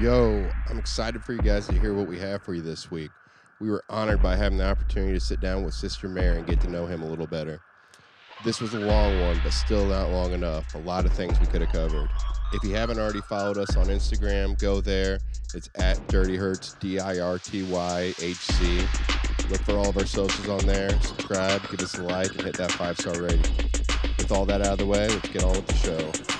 Yo, I'm excited for you guys to hear what we have for you this week. We were honored by having the opportunity to sit down with Sister Mary and get to know him a little better. This was a long one, but still not long enough. A lot of things we could have covered. If you haven't already followed us on Instagram, go there. It's at Dirty Hurts, D I R T Y H C. Look for all of our socials on there. Subscribe, give us a like, and hit that five star rating. With all that out of the way, let's get on with the show.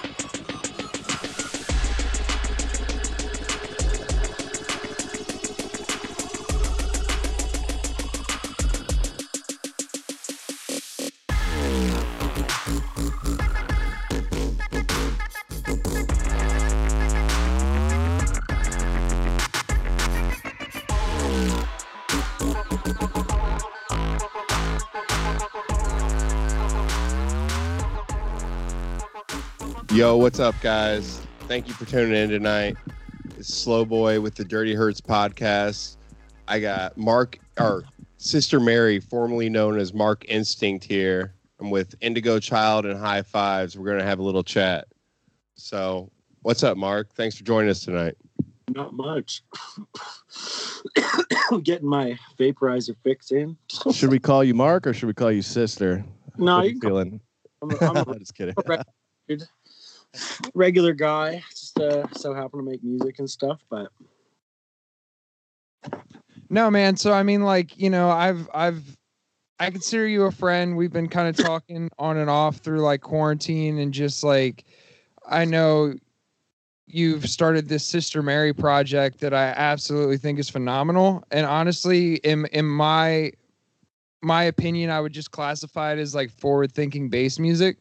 Yo, what's up, guys? Thank you for tuning in tonight. It's Slow Boy with the Dirty Hurts podcast. I got Mark, or Sister Mary, formerly known as Mark Instinct, here. I'm with Indigo Child and High Fives. We're going to have a little chat. So, what's up, Mark? Thanks for joining us tonight. Not much. Getting my vaporizer fix in. Should we call you Mark or should we call you Sister? No, What are you you can call feeling? I'm a, I'm Just kidding. regular, guy. Just uh, so happen to make music and stuff, but No, man. So I mean, like you know, I've I've I consider you a friend. We've been kind of talking on and off through like quarantine and just like I know you've started this Sister Mary project that I absolutely think is phenomenal. And honestly, in in my my opinion, I would just classify it as like forward thinking bass music.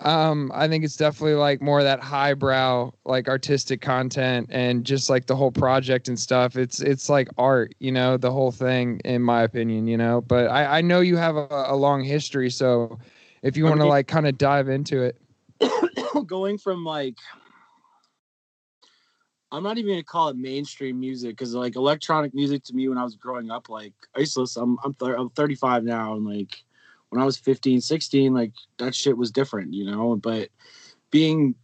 Um, I think it's definitely like more of that highbrow, like artistic content and just like the whole project and stuff. It's it's like art, you know, the whole thing, in my opinion, you know. But I, I know you have a, a long history, so if you want to like kind of dive into it. going from like I'm not even gonna call it mainstream music because like electronic music to me when I was growing up, like I used to listen. I'm I'm, thir- I'm 35 now, and like when I was 15, 16, like that shit was different, you know. But being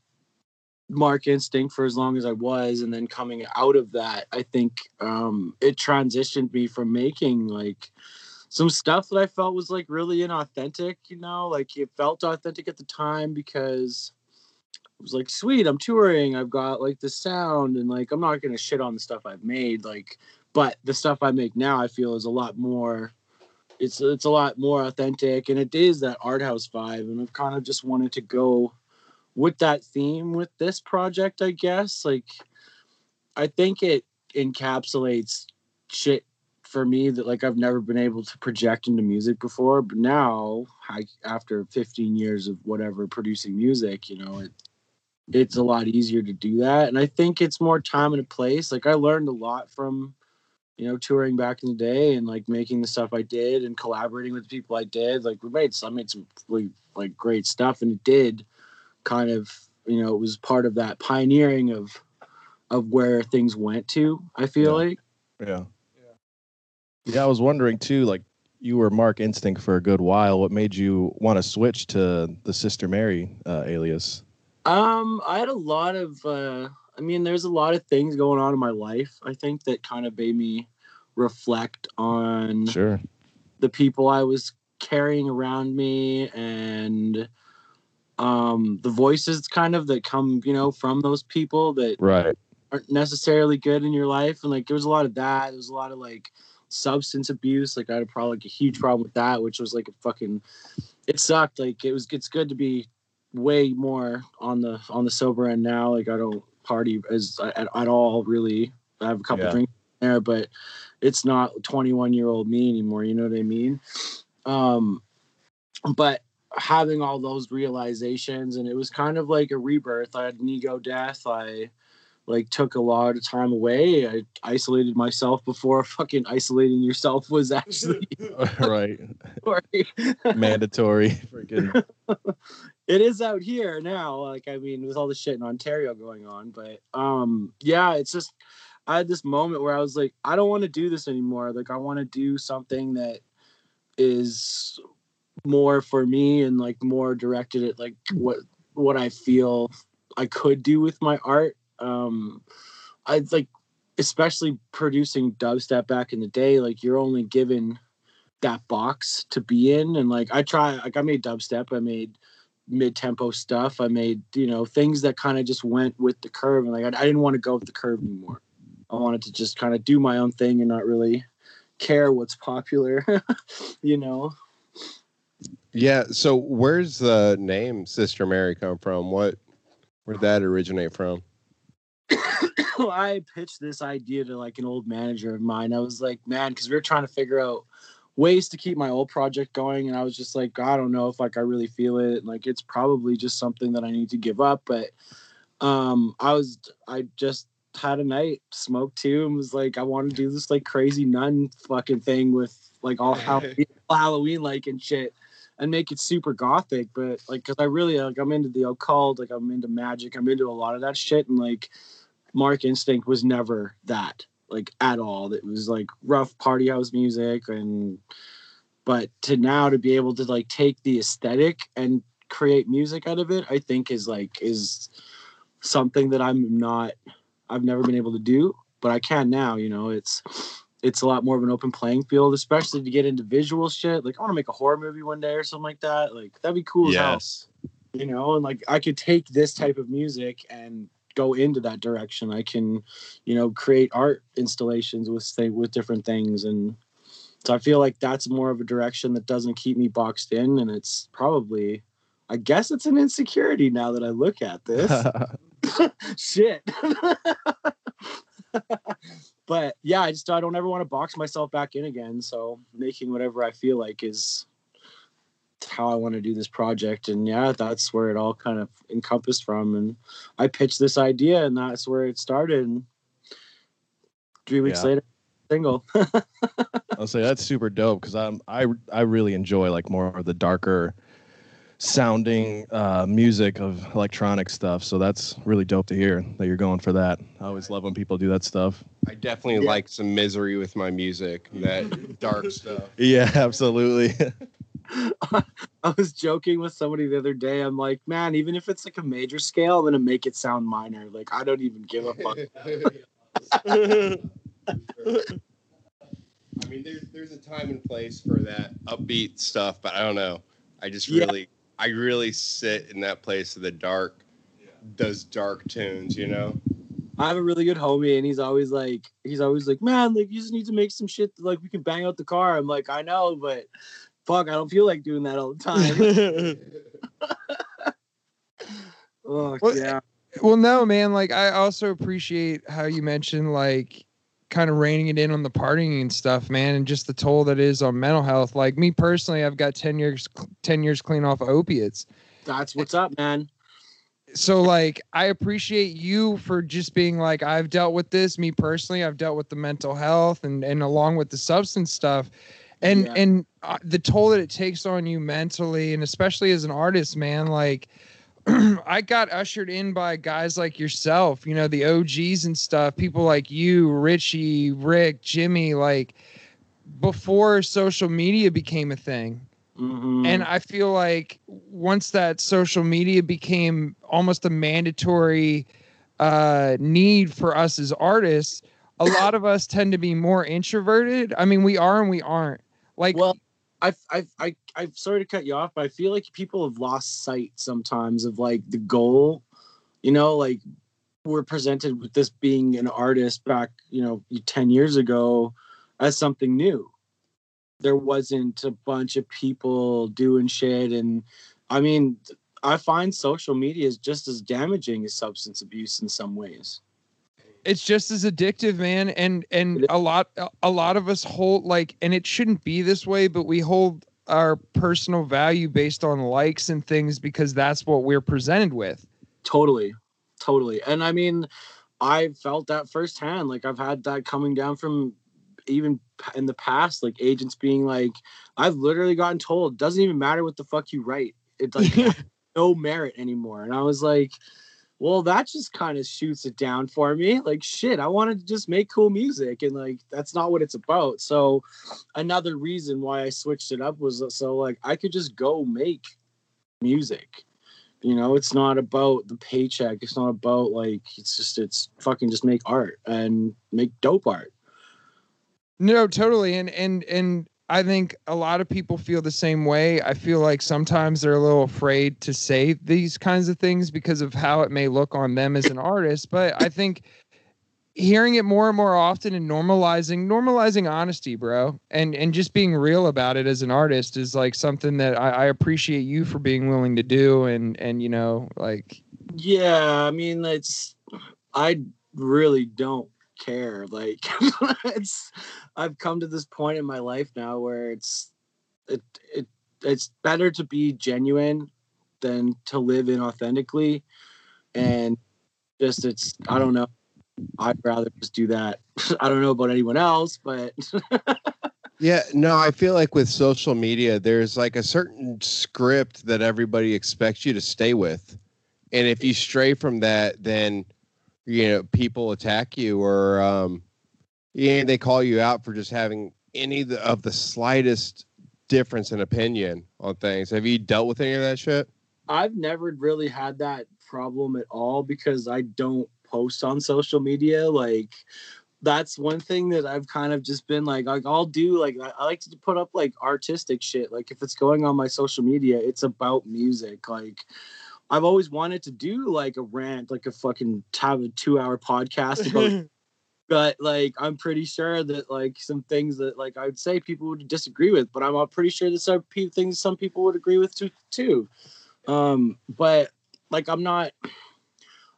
Mark Instinct for as long as I was, and then coming out of that, I think um, it transitioned me from making like some stuff that I felt was like really inauthentic, you know, like it felt authentic at the time because it was like, sweet, I'm touring, I've got like the sound, and like I'm not gonna shit on the stuff I've made, like, but the stuff I make now, I feel is a lot more. It's it's a lot more authentic, and it is that art house vibe, and I've kind of just wanted to go with that theme with this project, I guess. Like, I think it encapsulates shit for me that like I've never been able to project into music before. But now, I, after 15 years of whatever producing music, you know, it it's a lot easier to do that. And I think it's more time and a place. Like I learned a lot from, you know, touring back in the day and like making the stuff I did and collaborating with the people I did. Like we made some made some really like great stuff and it did kind of, you know, it was part of that pioneering of of where things went to, I feel Yeah. like. Yeah. Yeah, I was wondering too, like you were Mark Instinct for a good while. What made you want to switch to the Sister Mary uh, alias? Um, I had a lot of uh I mean there's a lot of things going on in my life, I think that kind of made me reflect on Sure. the people I was carrying around me and um the voices kind of that come, you know, from those people that Right. aren't necessarily good in your life. And like there was a lot of that. There was a lot of like substance abuse. Like I had a problem like a huge problem with that, which was like a fucking it sucked. Like it was it's good to be way more on the on the sober end now. Like I don't party as at, at all really. I have a couple Yeah. drinks there, but it's not 21 year old me anymore. You know what I mean? Um, but having all those realizations, and it was kind of like a rebirth. I had an ego death. I like took a lot of time away. I isolated myself before fucking isolating yourself was actually right. Mandatory. Freaking. It is out here now. Like I mean, with all the shit in Ontario going on, but um, yeah, it's just I had this moment where I was like, I don't want to do this anymore. Like I want to do something that is more for me and like more directed at like what what I feel I could do with my art. Um, I like, especially producing dubstep back in the day. Like you're only given that box to be in, and like I try. Like I made dubstep. I made mid-tempo stuff. I made you know things that kind of just went with the curve, and like I, I didn't want to go with the curve anymore. I wanted to just kind of do my own thing and not really care what's popular, you know. Yeah. So where's the name Sister Mary come from? What where did that originate from? I pitched this idea to like an old manager of mine. I was like, man, because we were trying to figure out ways to keep my old project going, and I was just like, I don't know if like I really feel it. Like it's probably just something that I need to give up. But um, I was I just had a night, smoked too, and was like, I want to do this like crazy nun fucking thing with like all Halloween, Halloween like and shit and make it super gothic but like because i really like i'm into the occult like i'm into magic i'm into a lot of that shit and like mark instinct was never that like at all it was like rough party house music and but to now to be able to like take the aesthetic and create music out of it i think is like is something that i'm not i've never been able to do but i can now you know it's it's a lot more of an open playing field, especially to get into visual shit. Like I want to make a horror movie one day or something like that. Like that'd be cool Yes. as hell. You know, and like I could take this type of music and go into that direction. I can, you know, create art installations with say with different things and so I feel like that's more of a direction that doesn't keep me boxed in and it's probably I guess it's an insecurity now that I look at this. Shit. but yeah, I just I don't ever want to box myself back in again. So making whatever I feel like is how I want to do this project. And yeah, that's where it all kind of encompassed from. And I pitched this idea, and that's where it started. And three weeks Yeah. later, single. I'll say that's super dope because I'm I I really enjoy like more of the darker sounding uh, music of electronic stuff. So that's really dope to hear that you're going for that. I always love when people do that stuff. I definitely Yeah. like some misery with my music, that dark stuff. Yeah, absolutely. I was joking with somebody the other day. I'm like, man, even if it's like a major scale, I'm gonna make it sound minor. Like I don't even give a fuck. I mean, there's there's a time and place for that upbeat stuff, but I don't know. I just Yeah. really, I really sit in that place of the dark, those dark tunes, you know. I have a really good homie, and he's always like, he's always like, man, like you just need to make some shit that, like we can bang out the car. I'm like, I know, but fuck, I don't feel like doing that all the time. oh Well, yeah, Well, no, man. Like, I also appreciate how you mentioned, like, kind of reining it in on the partying and stuff, man, and just the toll that is on mental health. Like me personally, I've got ten years, ten years clean off opiates. that's what's up, man. So, like, I appreciate you for just being like, I've dealt with this. Me personally, I've dealt with the mental health and and along with the substance stuff, and Yeah. and uh, the toll that it takes on you mentally, and especially as an artist, man, like. I got ushered in by guys like yourself, you know, the OGs and stuff, people like you, Richie, Rick, Jimmy, like before social media became a thing. Mhm. And I feel like once that social media became almost a mandatory uh, need for us as artists, a lot of us tend to be more introverted. I mean, we are and we aren't. Like, well, I've, I I I'm sorry to cut you off, but I feel like people have lost sight sometimes of like the goal. You know, like we're presented with this being an artist back, you know, 10 years ago as something new. There wasn't a bunch of people doing shit and I mean, I find social media is just as damaging as substance abuse in some ways. It's just as addictive man and and a lot a lot of us hold like and it shouldn't be this way but we hold our personal value based on likes and things because that's what we're presented with Totally. Totally. And I mean, I felt that firsthand. Like I've had that coming down from even in the past, like agents being like, I've literally gotten told, doesn't even matter what the fuck you write. it's like no merit anymore. And I was like, well, that just kind of shoots it down for me. Like shit, I wanted to just make cool music and like that's not what it's about. So another reason why I switched it up was uh, so like I could just go make music You know, it's not about the paycheck. It's not about like it's just it's fucking just make art and make dope art. No, totally. And and and I think a lot of people feel the same way. I feel like sometimes they're a little afraid to say these kinds of things because of how it may look on them as an artist. But I think hearing it more and more often and normalizing normalizing honesty bro and and just being real about it as an artist is like something that I, I appreciate you for being willing to do and and you know like Yeah, I mean it's I really don't care. Like it's I've come to this point in my life now where it's it it it's better to be genuine than to live inauthentically and just it's I don't know. I'd rather just do that. I don't know about anyone else, but Yeah, no, I feel like with social media, there's like a certain script that everybody expects you to stay with. And if you stray from that, then, you know, people attack you or, um, yeah, they call you out for just having any of the, of the slightest difference in opinion on things. Have you dealt with any of that shit? I've never really had that problem at all because I don't post on social media. Like that's one thing that I've kind of just been like, like I'll do like I I like to put up like artistic shit. Like if it's going on my social media, it's about music. Like I've always wanted to do like a rant, like a fucking have a two hour podcast about but like I'm pretty sure that like some things that like I would say people would disagree with, but I'm uh, pretty sure that some pe- things some people would agree with too too. Um, but like I'm not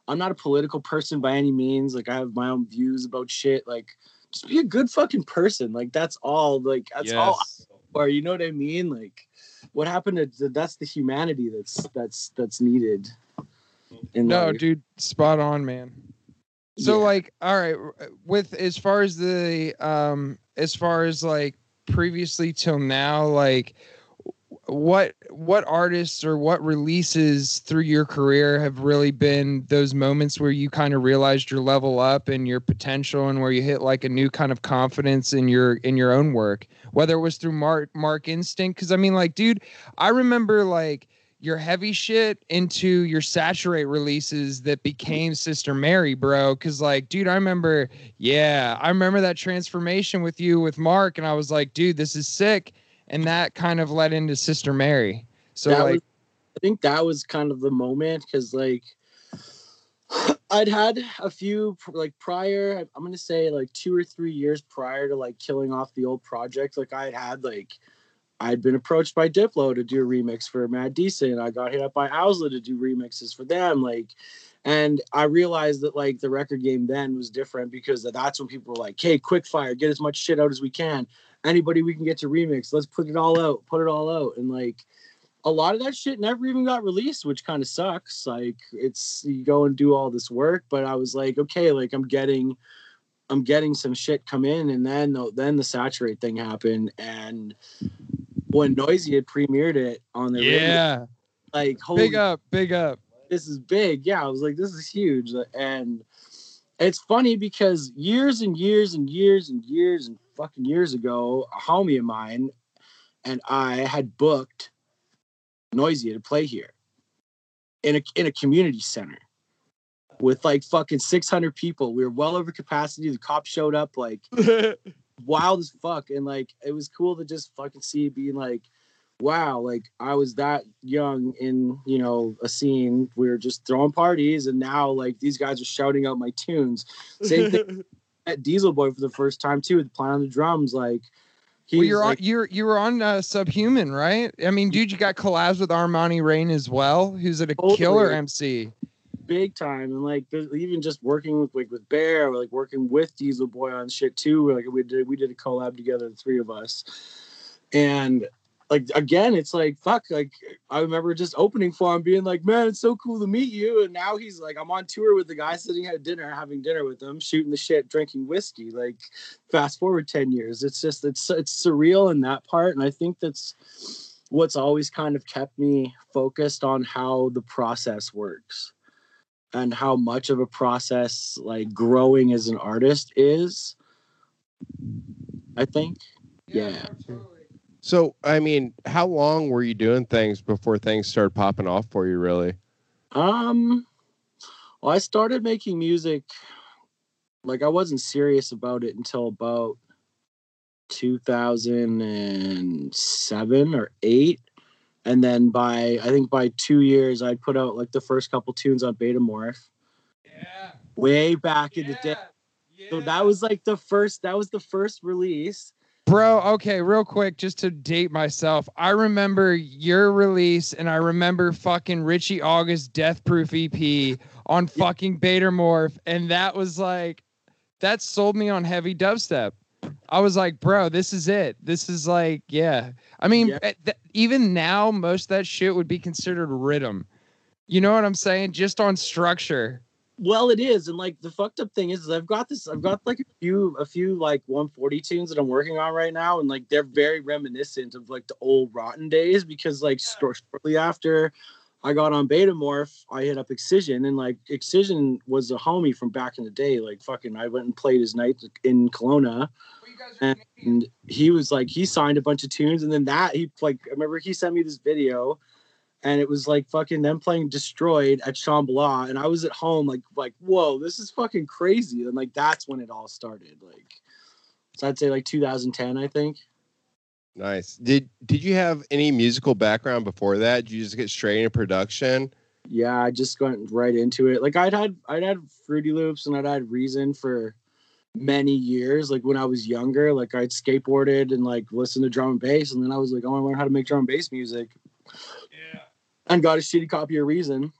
I'm not a political person by any means. Like I have my own views about shit. Like just be a good fucking person. Like that's all. Like that's all. Or you know what I mean? Like what happened to that's the humanity that's that's that's needed. In no life. dude spot on man so Yeah. like all right with as far as the um as far as like previously till now like what what artists or what releases through your career have really been those moments where you kind of realized your level up and your potential and where you hit like a new kind of confidence in your in your own work whether it was through mark mark instinct? Because i mean like dude i remember like your heavy shit into your saturate releases that became sister mary bro. Because like dude i remember yeah i remember that transformation with you with mark and i was like dude this is sick and that kind of led into sister mary so That like was- I think that was kind of the moment because like I'd had a few like prior. I'm gonna say like two or three years prior to like killing off the old project. Like I had had like I'd been approached by Diplo to do a remix for Mad Decent. I got hit up by Owsla to do remixes for them. Like, and I realized that like the record game then was different because that's when people were like, "Hey, quick fire, get as much shit out as we can. Anybody we can get to remix, let's put it all out, put it all out." And like a lot of that shit never even got released, which kind of sucks. Like it's you go and do all this work, but I was like, okay, like I'm getting I'm getting some shit come in and then the, then the saturate thing happened and when Noisia had premiered it on their radio, yeah like holy big up big up this is big. Yeah, I was like, this is huge. And it's funny because years and years and years and years and fucking years ago, a homie of mine and I had booked Noisia to play here in a in a community center with like fucking 600 people. We were well over capacity. The cops showed up like wild as fuck. And like it was cool to just fucking see it being like, wow, like I was that young in, you know, a scene. We were just throwing parties and now like these guys are shouting out my tunes. Same thing at Dieselboy for the first time too, with playing on the drums. Like well, you're like, on you're you were on uh, subhuman right i mean dude you got collabs with Armanni Reign as well who's at a Totally. killer mc big time and like even just working with like with bear like working with Dieselboy on shit too like we did we did a collab together the three of us and like again it's like fuck like i remember just opening for him being like man it's so cool to meet you. And now he's like i'm on tour with the guy sitting at dinner having dinner with him shooting the shit drinking whiskey like fast forward 10 years. It's just it's it's surreal in that part and i think that's what's always kind of kept me focused on how the process works and how much of a process like growing as an artist is i think. Yeah. So, I mean, how long were you doing things before things started popping off for you, really? Um, well, I started making music. Like I wasn't serious about it until about 2007 or eight, and then by I think by two years I put out like the first couple tunes on Betamorph Yeah. way back in the day. Yeah. So that was like the first. That was the first release. Bro, okay, real quick, just to date myself, I remember your release and I remember fucking Richie August Death Proof EP on fucking Betamorph. And that was like, that sold me on heavy dubstep. I was like, bro, this is it. This is like, yeah. I mean, Yeah. eh, th- even now, most of that shit would be considered riddim. You know what I'm saying? Just on structure. Well, it is, and like the fucked up thing is, is I've got this. I've got like a few, a few like 140 tunes that I'm working on right now, and like they're very reminiscent of like the old Rottun days because like stor- shortly after I got on Betamorph, I hit up Excision, and like Excision was a homie from back in the day. Like fucking, I went and played his night in Kelowna, and he was like he signed a bunch of tunes, and then that he like I remember he sent me this video and it was like fucking them playing destroyed at Shambhala, and I was at home like like whoa, this is fucking crazy, and like that's when it all started. Like, so I'd say like 2010, I think. Nice. Did Did you have any musical background before that? Did you just get straight into production? Yeah, I just went right into it. Like I'd had I'd had Fruity Loops and I'd had Reason for many years. Like when I was younger, like I'd skateboarded and like listened to drum and bass, and then I was like, I want to learn how to make drum and bass music. And got a shitty copy of Reason.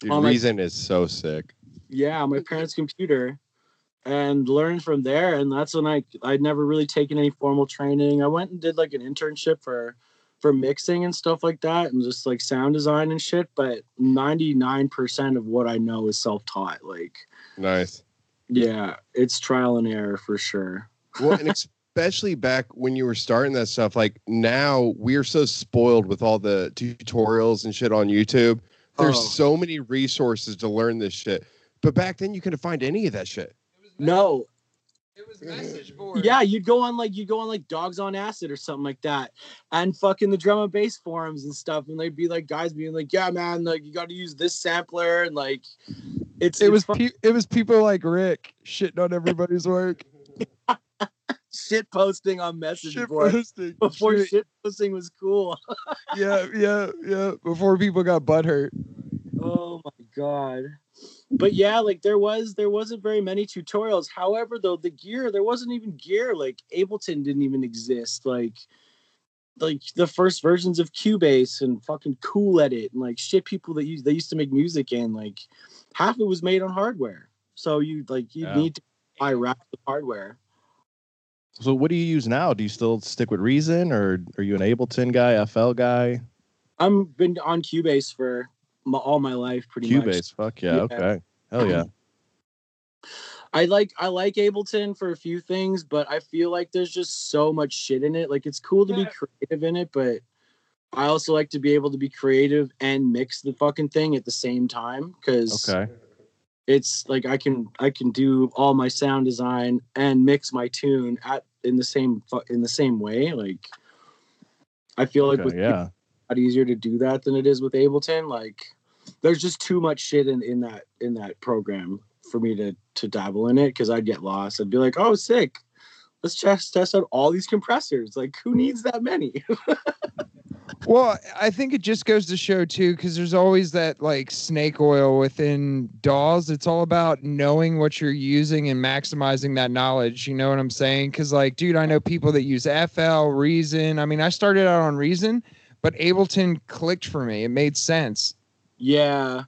Dude, like- Reason is so sick. yeah, my parents' computer and learned from there. And that's when I I'd never really taken any formal training. I went and did like an internship for for mixing and stuff like that and just like sound design and shit. But 99% of what I know is self-taught. Like, Nice. yeah, it's trial and error for sure. Well, and especially back when you were starting that stuff, like now we're so spoiled with all the tutorials and shit on YouTube. There's Oh. so many resources to learn this shit. But back then you couldn't find any of that shit. No, It was message board. yeah, you'd go on like you'd go on like Dogs on Acid or something like that, and fucking the drum and bass forums and stuff, and they'd be like guys being like, "Yeah, man, like you got to use this sampler," and like it's It it's was pe- it was people like Rick shitting on everybody's work. shit posting on message Shit board posting. before Shit. shit posting was cool. Yeah, yeah, yeah. Before people got butthurt. oh my god. But yeah, like there was there wasn't very many tutorials. However, though the gear there wasn't even gear. Like Ableton didn't even exist. Like like the first versions of Cubase and fucking Cool Edit and like shit people that used they used to make music in like half of it was made on hardware. So you like you Yeah. need to buy racks of hardware. So what do you use now? Do you still stick with Reason or are you an Ableton guy, FL guy? I'm been on Cubase for my, all my life pretty much. Cubase. Fuck yeah. Yeah. Okay. Hell yeah. I like I like Ableton for a few things, but I feel like there's just so much shit in it. Like it's cool to be creative in it, but I also like to be able to be creative and mix the fucking thing at the same time because Okay. it's like I can I can do all my sound design and mix my tune at in the same in the same way. Like I feel like Okay, with yeah. lot easier to do that than it is with Ableton. Like there's just too much shit in, in that in that program for me to to dabble in it because I'd get lost. I'd be like, oh sick. Let's just test out all these compressors. Like who hmm. needs that many? Well, I think it just goes to show too, because there's always that like snake oil within DAWs. It's all about knowing what you're using and maximizing that knowledge. You know what I'm saying? Because like, dude, I know people that use FL, Reason. I mean, I started out on Reason, but Ableton clicked for me. It made sense. yeah.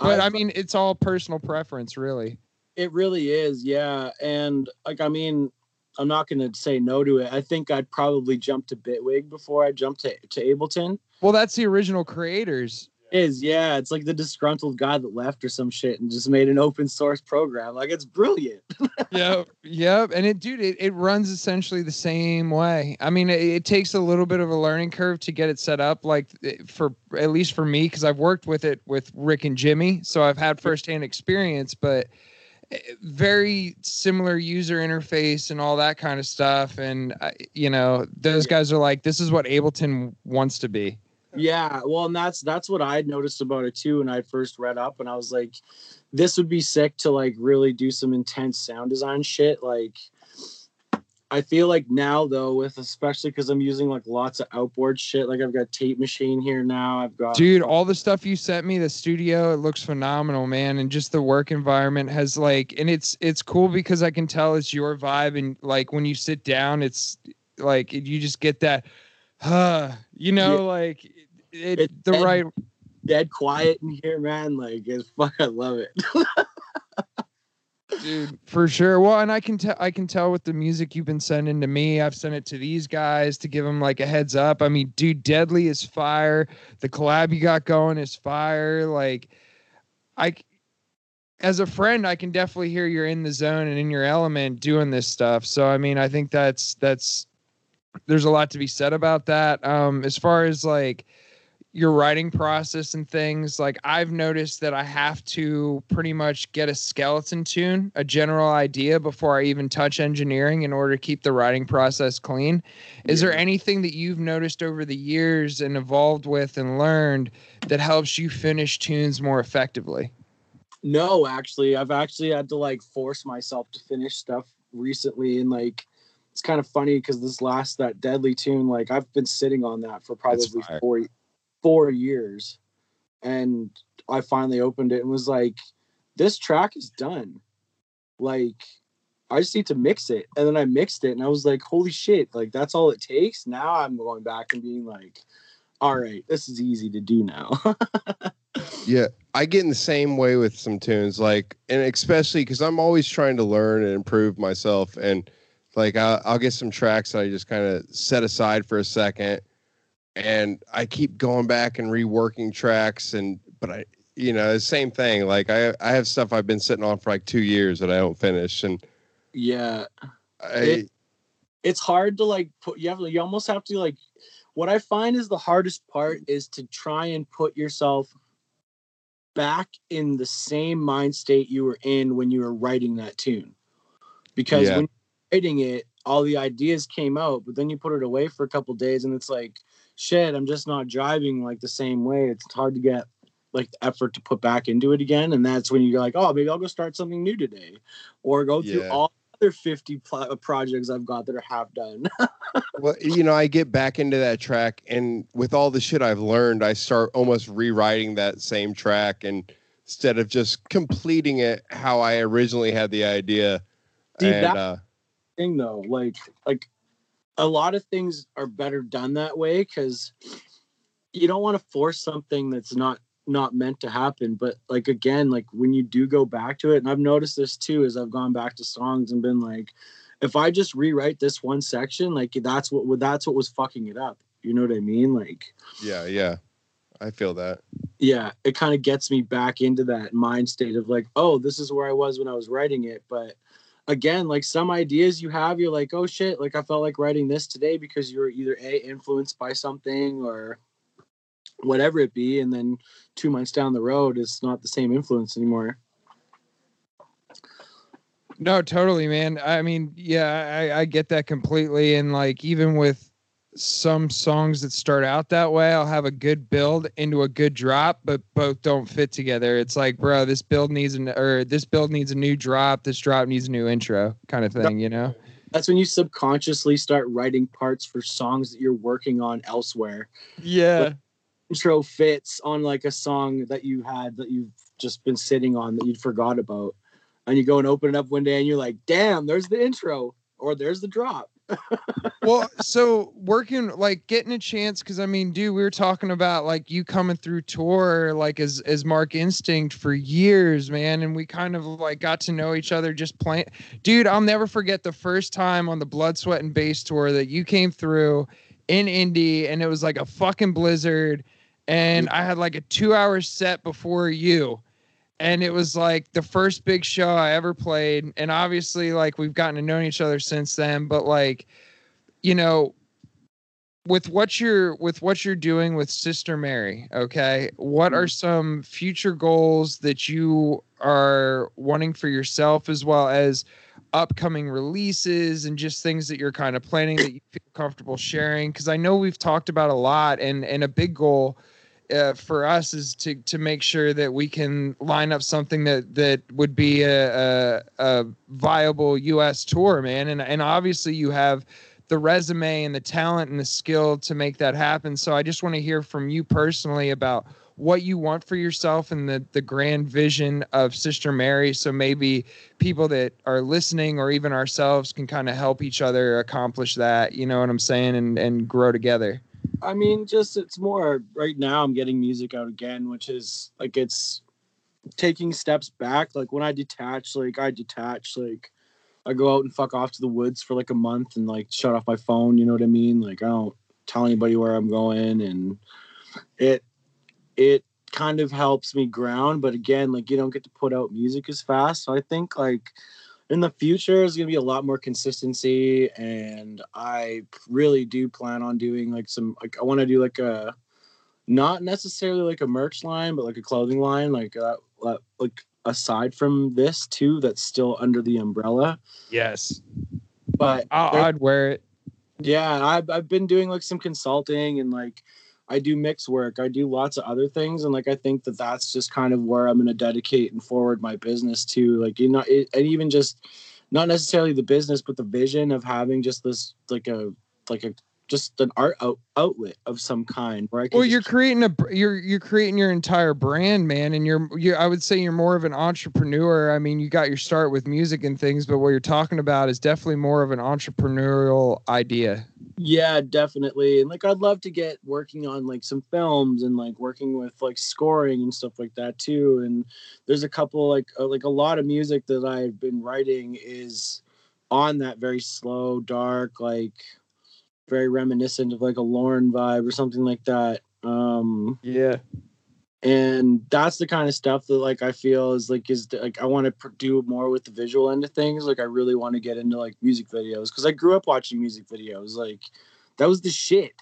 But I- I mean, it's all personal preference, really. It really is, yeah. And like, I mean, I'm not gonna say no to it. I think I'd probably jump to Bitwig before I jump to to Ableton. Well, that's the original creators. Is yeah, it's like the disgruntled guy that left or some shit and just made an open source program. Like it's brilliant. yep yep and it dude it, it runs essentially the same way i mean it, it takes a little bit of a learning curve to get it set up like eh, for at least for me because i've worked with it with rick and jimmy so i've had firsthand experience but very similar user interface and all that kind of stuff. And uh, you know those guys are like this is what ableton wants to be. Yeah well and that's that's what i noticed about it too when i first read up and i was like this would be sick to like really do some intense sound design shit like i feel like now though with especially because i'm using like lots of outboard shit like i've got tape machine here now i've got Dude, all the stuff you sent me, the studio, it looks phenomenal, man. And just the work environment has like and it's it's cool because I can tell it's your vibe and like when you sit down, it's like you just get that uh, you know, Yeah. like it, It's the dead. right dead quiet in here man like it's fuck i love it dude. For sure. Well and i can tell i can tell with the music you've been sending to me i've sent it to these guys to give them like a heads up. I mean dude deadly is fire. The collab you got going is fire. Like i as a friend i can definitely hear you're in the zone and in your element doing this stuff. So i mean i think that's that's there's a lot to be said about that. Um as far as like your writing process and things like i've noticed that i have to pretty much get a skeleton tune a general idea before i even touch engineering in order to keep the writing process clean. Is there anything that you've noticed over the years and evolved with and learned that helps you finish tunes more effectively? No, actually, I've actually had to like force myself to finish stuff recently, and like it's kind of funny because this last that deadly tune, like I've been sitting on that for probably four four years, and I finally opened it and was like, "This track is done." Like, I just need to mix it, and then I mixed it, and I was like, "Holy shit!" Like that's all it takes. Now I'm going back and being like, "All right, this is easy to do now." Yeah, I get in the same way with some tunes, like, and especially because I'm always trying to learn and improve myself. And like, I'll, I'll get some tracks that I just kind of set aside for a second, and I keep going back and reworking tracks. And but I, you know, the same thing. Like, I I have stuff I've been sitting on for like two years that I don't finish, and yeah. I It- it's hard to like put you have you almost have to like what I find is the hardest part is to try and put yourself back in the same mind state you were in when you were writing that tune. Because Yeah. when you're writing it, all the ideas came out, but then you put it away for a couple days and it's like, shit, I'm just not driving like the same way. It's hard to get like the effort to put back into it again. And that's when you're like, oh, maybe I'll go start something new today or go through Yeah. all other 50 pl- projects I've got that are half done. well, you know, I get back into that track, and with all the shit I've learned, I start almost rewriting that same track, and instead of just completing it how I originally had the idea. Dude, and that- uh, thing though like like a lot of things are better done that way because you don't want to force something that's not not meant to happen but like again like when you do go back to it and i've noticed this too as i've gone back to songs and been like if i just rewrite this one section like that's what that's what was fucking it up you know what i mean like yeah, yeah, I feel that. yeah, it kind of gets me back into that mind state of like, oh, this is where I was when I was writing it. But again, like some ideas you have, you're like, oh shit, like I felt like writing this today because you're either a influenced by something or whatever it be, and then two months down the road, it's not the same influence anymore. No, totally, man. I mean, yeah, I, I get that completely. And like, even with some songs that start out that way, I'll have a good build into a good drop, but both don't fit together. It's like, bro, this build needs an or this build needs a new drop. This drop needs a new intro, kind of thing, you know? That's when you subconsciously start writing parts for songs that you're working on elsewhere. Yeah. Intro fits on like a song that you had that you've just been sitting on that you'd forgot about. And you go and open it up one day and you're like, damn, there's the intro or there's the drop. Well, so working like getting a chance because I mean, dude, we were talking about like you coming through tour like as as Mark Instinct for years, man, and we kind of like got to know each other just playing. Dude, I'll never forget the first time on the Blood, Sweat, and Bass tour that you came through in Indy, and it was like a fucking blizzard, and I had like a two hour set before you. And it was like the first big show I ever played. And obviously, like we've gotten to know each other since then. But like, you know with what you're with what you're doing with sister mary okay what are mm-hmm. some future goals that you are wanting for yourself as well as upcoming releases and just things that you're kind of planning that you feel comfortable sharing because i know we've talked about a lot and and a big goal uh, for us is to to make sure that we can line up something that that would be a, a, a viable us tour man and and obviously you have the resume and the talent and the skill to make that happen so i just want to hear from you personally about what you want for yourself and the the grand vision of Sister Mary. So maybe people that are listening or even ourselves can kind of help each other accomplish that. You know what I'm saying, and and grow together. I mean, just it's more right now. I'm getting music out again, which is like it's taking steps back. Like when I detach, like I detach, like I go out and fuck off to the woods for like a month and like shut off my phone. You know what I mean? Like I don't tell anybody where I'm going, and it it kind of helps me ground. But again, like you don't get to put out music as fast. So I think like in the future there's gonna be a lot more consistency and I really do plan on doing like some like I want to do like a not necessarily like a merch line, but like a clothing line, like uh, like aside from this too, that's still under the umbrella. Yes, but i would wear it. Yeah, I've I've been doing like some consulting and like I do mix work. I do lots of other things, and like I think that that's just kind of where I'm going to dedicate and forward my business to. Like you know, it, and even just not necessarily the business, but the vision of having just this like a like a just an art out, outlet of some kind where I well you're creating a you're you're creating your entire brand man and you're you I would say you're more of an entrepreneur. I mean you got your start with music and things but what you're talking about is definitely more of an entrepreneurial idea. Yeah definitely and like I'd love to get working on like some films and like working with like scoring and stuff like that too and there's a couple like uh, like a lot of music that I've been writing is on that very slow dark like very reminiscent of like a Lorn vibe or something like that. Um, yeah. And that's the kind of stuff that like I feel is like is like I want to do more with the visual end of things. Like I really want to get into like music videos because I grew up watching music videos. Like that was the shit.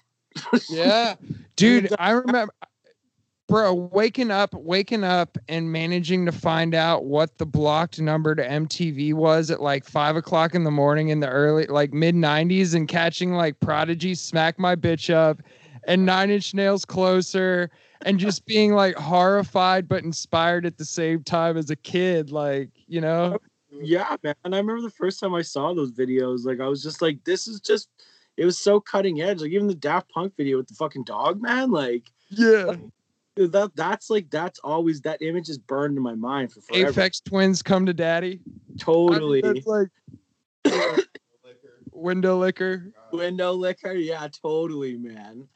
yeah, dude. I remember bro waking up waking up and managing to find out what the blocked number to mtv was at like five o'clock in the morning in the early like mid 90s and catching like prodigy smack my bitch up and nine inch nails closer and just being like horrified but inspired at the same time as a kid like you know? Oh, yeah man. And i remember the first time i saw those videos like i was just like this is just it was so cutting edge. Like even the daft punk video with the fucking dog man like yeah that that's like that's always that image is burned in my mind for forever. Aphex Twins come to daddy. Totally. that's like window licker. Window licker, yeah, totally, man.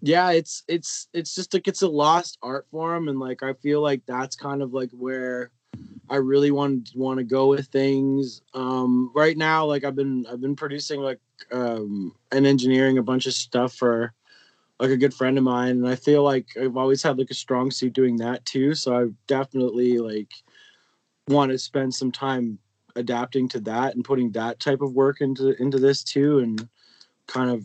Yeah, it's it's it's just like it's a lost art form, and like I feel like that's kind of like where I really want want to go with things. Um, right now, like I've been I've been producing like um and engineering a bunch of stuff for like a good friend of mine and i feel like i've always had like a strong suit doing that too so i definitely like want to spend some time adapting to that and putting that type of work into into this too and kind of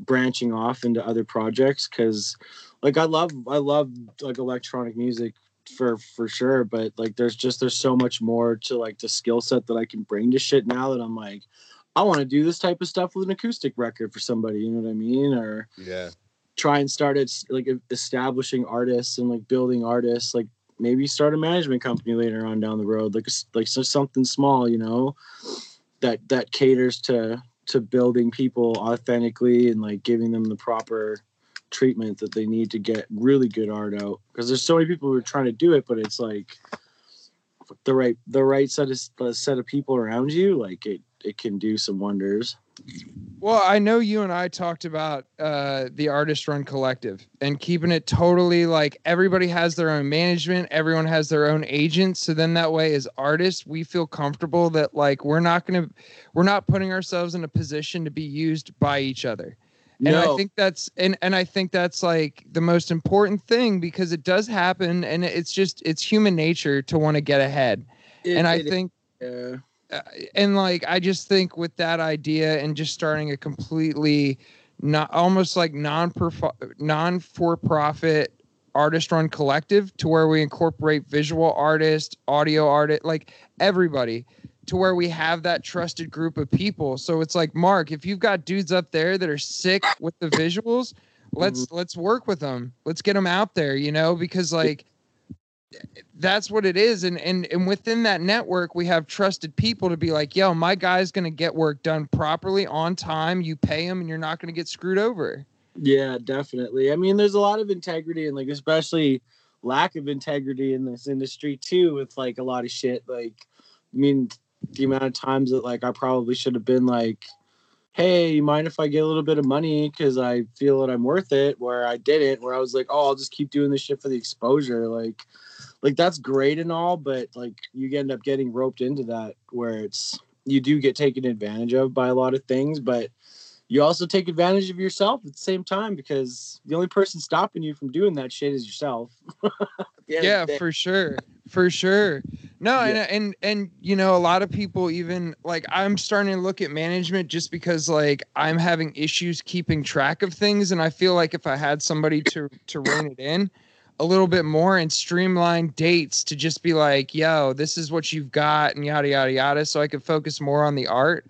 branching off into other projects because like i love i love like electronic music for for sure but like there's just there's so much more to like the skill set that i can bring to shit now that i'm like i want to do this type of stuff with an acoustic record for somebody you know what i mean or yeah try and start it like establishing artists and like building artists like maybe start a management company later on down the road like like so something small you know that that caters to to building people authentically and like giving them the proper treatment that they need to get really good art out. Because there's so many people who are trying to do it but it's like the right the right set of uh, set of people around you like it it can do some wonders well, I know you and I talked about uh, the artist run collective and keeping it totally like everybody has their own management, everyone has their own agent. So then that way, as artists, we feel comfortable that like we're not going to, we're not putting ourselves in a position to be used by each other. And no. I think that's and and I think that's like the most important thing because it does happen and it's just it's human nature to want to get ahead. It, and I think. Yeah Uh, and like I just think with that idea and just starting a completely not almost like non non for profit artist run collective to where we incorporate visual artists, audio artist, like everybody to where we have that trusted group of people. So it's like Mark, if you've got dudes up there that are sick with the visuals, let's mm-hmm. let's work with them. Let's get them out there, you know, because like that's what it is and and and within that network we have trusted people to be like yo my guy's going to get work done properly on time you pay him and you're not going to get screwed over Yeah, definitely. I mean, there's a lot of integrity and like especially lack of integrity in this industry too with like a lot of shit. Like I mean, the amount of times that like I probably should have been like, Hey, you mind if I get a little bit of money because I feel that I'm worth it, where I didn't, where I was like, Oh, I'll just keep doing this shit for the exposure. Like like that's great and all, but like you end up getting roped into that where it's you do get taken advantage of by a lot of things, but you also take advantage of yourself at the same time because the only person stopping you from doing that shit is yourself. At the end of yeah for sure for sure. No and and and you know a lot of people even like i'm starting to look at management just because like i'm having issues keeping track of things and i feel like if i had somebody to to rein it in a little bit more and streamline dates to just be like yo this is what you've got and yada yada yada so i could focus more on the art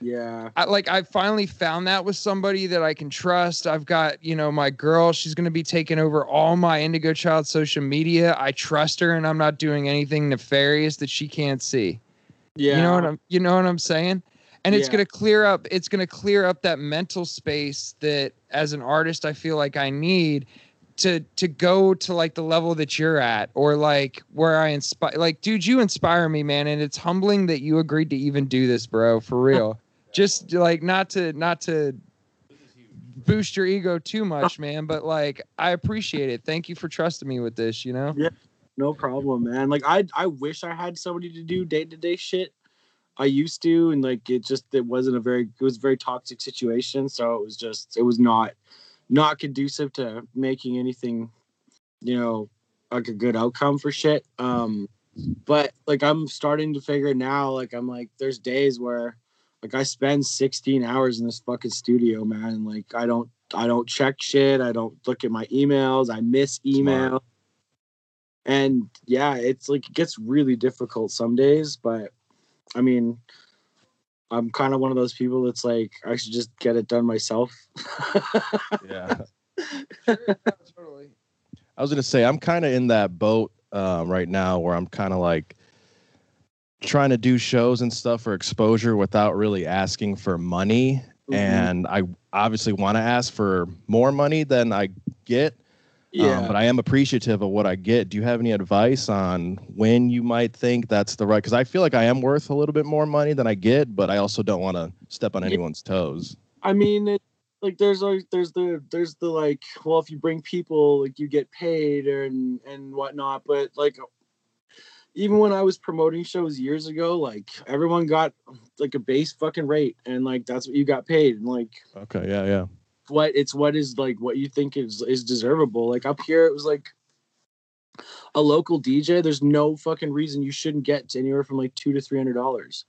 yeah. I like I finally found that with somebody that I can trust. I've got, you know, my girl, she's going to be taking over all my Indigo Child social media. I trust her and I'm not doing anything nefarious that she can't see. Yeah. You know what I'm you know what I'm saying? And it's Yeah. going to clear up it's going to clear up that mental space that as an artist I feel like I need to to go to like the level that you're at or like where I inspire like dude you inspire me man and it's humbling that you agreed to even do this bro for real just like not to not to boost your ego too much man but like I appreciate it thank you for trusting me with this you know yeah no problem, man. Like I I wish I had somebody to do day to day shit. I used to, and like it just it wasn't a very it was a very toxic situation. So it was just it was not not conducive to making anything, you know, like a good outcome for shit. Um but like I'm starting to figure now, like I'm like there's days where like I spend 16 hours in this fucking studio, man. and, Like I don't I don't check shit. I don't look at my emails. I miss email. And yeah, it's like it gets really difficult some days, but I mean, I'm kind of one of those people that's like I should just get it done myself. Yeah. totally I was gonna say I'm kind of in that boat um, right now where I'm kind of like trying to do shows and stuff for exposure without really asking for money, Mhm. and I obviously want to ask for more money than I get. Yeah, Um, but I am appreciative of what I get. Do you have any advice on when you might think that's the right? Because I feel like I am worth a little bit more money than I get, but I also don't want to step on anyone's toes. I mean, it, like there's always there's the there's the like well if you bring people like you get paid and and whatnot, but like even when I was promoting shows years ago, like everyone got like a base fucking rate and like that's what you got paid and like Okay, yeah, yeah. What it's what is like what you think is is deservable. Like up here, it was like a local DJ. There's no fucking reason you shouldn't get to anywhere from like two to three hundred dollars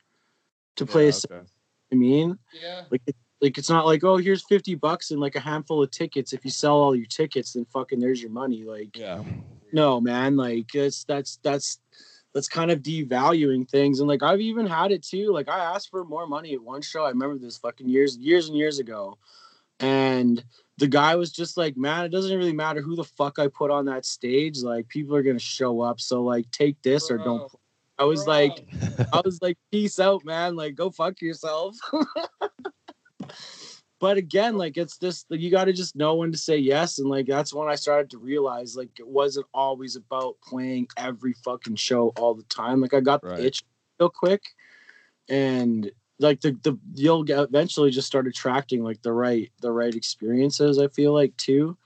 to play. Yeah, a okay. I mean, yeah like like it's not like oh here's fifty bucks and like a handful of tickets. If you sell all your tickets, then fucking there's your money. Like Yeah. no man, like it's that's that's that's kind of devaluing things. And like I've even had it too. Like I asked for more money at one show. I remember this fucking years years and years ago, and the guy was just like, man, it doesn't really matter who the fuck I put on that stage. Like people are gonna show up. So like take this or don't. Bro, I was bro. like. I was like, peace out, man. Like, go fuck yourself. but again, like, it's just like, you got to just know when to say yes. And like, that's when I started to realize like it wasn't always about playing every fucking show all the time. Like, I got Right. the itch real quick, and like the the you'll get eventually just start attracting like the right the right experiences. I feel like too.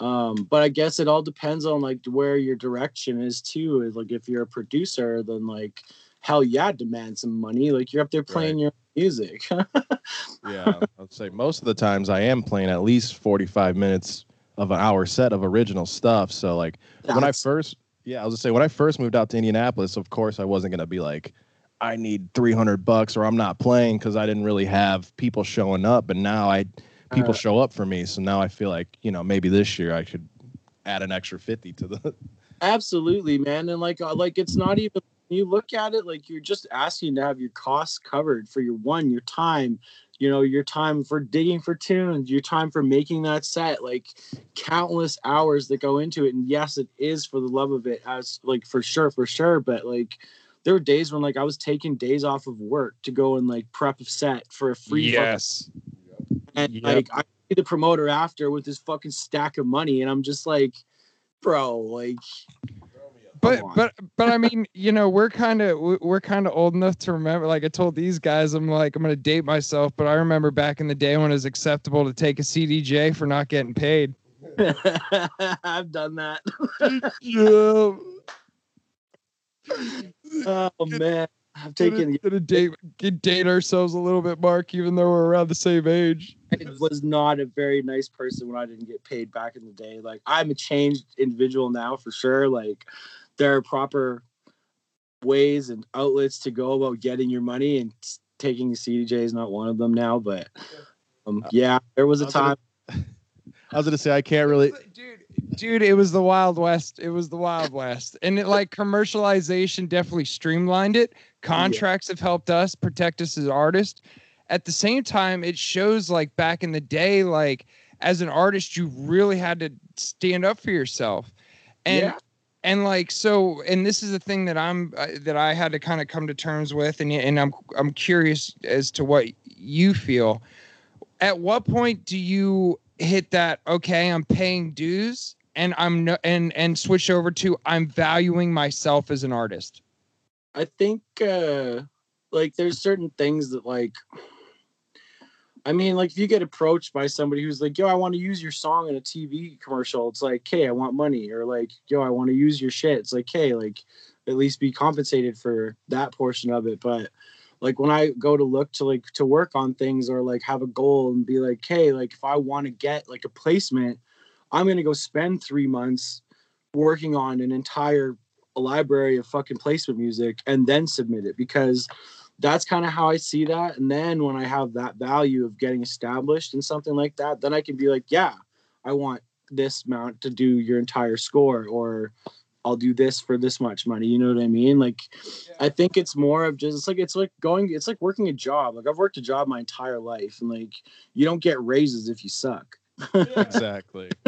Um, but I guess it all depends on like where your direction is too. Is like if you're a producer, then like hell yeah, demand some money. Like you're up there playing your music. yeah, I'd say most of the times I am playing at least 45 minutes of an hour set of original stuff. So like when I first, yeah, I was gonna say when I first moved out to Indianapolis, of course I wasn't gonna be like, I need 300 bucks or I'm not playing because I didn't really have people showing up. But now I, people Uh, show up for me. So now I feel like you know maybe this year I should add an extra 50 to the. Absolutely, man. And like uh, like it's not even you look at it like you're just asking to have your costs covered for your one, your time, you know, your time for digging for tunes, your time for making that set, like countless hours that go into it. And yes, it is for the love of it, as like for sure, for sure. But like there were days when like I was taking days off of work to go and like prep a set for a free fucking Yes. and Yep. like I see the promoter after with his fucking stack of money, and I'm just like, bro, like but but but I mean, you know, we're kind of we're kind of old enough to remember. Like I told these guys, I'm like I'm gonna date myself, but I remember back in the day when it was acceptable to take a CDJ for not getting paid. I've done that. Yeah, oh man, I've taken. gonna date get- date ourselves a little bit, Mark, even though we're around the same age. I was not a very nice person when I didn't get paid back in the day. Like I'm a changed individual now for sure. Like there are proper ways and outlets to go about getting your money, and taking a CDJ is not one of them now. But um, yeah, there was a I was gonna- time. I was gonna say I can't really. dude dude it was the wild west. It was the wild west. And it like commercialization definitely streamlined it. Contracts have helped us protect us as artists. At the same time it shows like back in the day like as an artist you really had to stand up for yourself. And Yeah. and like so and this is the thing that i'm uh, that i had to kind of come to terms with and and i'm i'm curious as to what you feel. At what point do you hit that okay i'm paying dues and i'm no, and and switch over to i'm valuing myself as an artist I think uh like there's certain things that like I mean like if you get approached by somebody who's like, yo, I want to use your song in a TV commercial, it's like, hey, I want money. Or like, yo, I want to use your shit. It's like, hey, like at least be compensated for that portion of it. But like when I go to look to like to work on things or like have a goal and be like, hey, like if I want to get like a placement, I'm gonna go spend three months working on an entire library of fucking placement music and then submit it because that's kind of how I see that. And then when I have that value of getting established in something like that, then I can be like, yeah, I want this amount to do your entire score, or I'll do this for this much money. You know what I mean? Like, I think it's more of just it's like it's like going, it's like working a job. Like I've worked a job my entire life, and like you don't get raises if you suck. Exactly.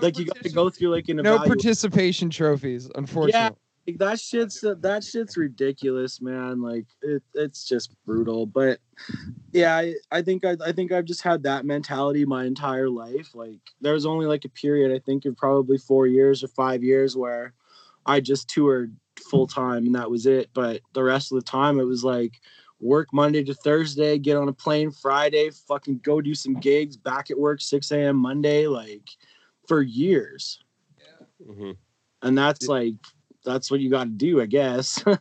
like you got to go through like an no evaluation. participation trophies unfortunately Like, that shit's that shit's ridiculous, man. Like it, it's just brutal. But yeah, I, I think I, I think I've just had that mentality my entire life. Like there was only like a period I think of probably four years or five years where I just toured full time and that was it. But the rest of the time it was like work Monday to Thursday, get on a plane Friday, fucking go do some gigs, back at work 6 a.m. Monday, like for years. Mhm. And that's like that's what you got to do, I guess.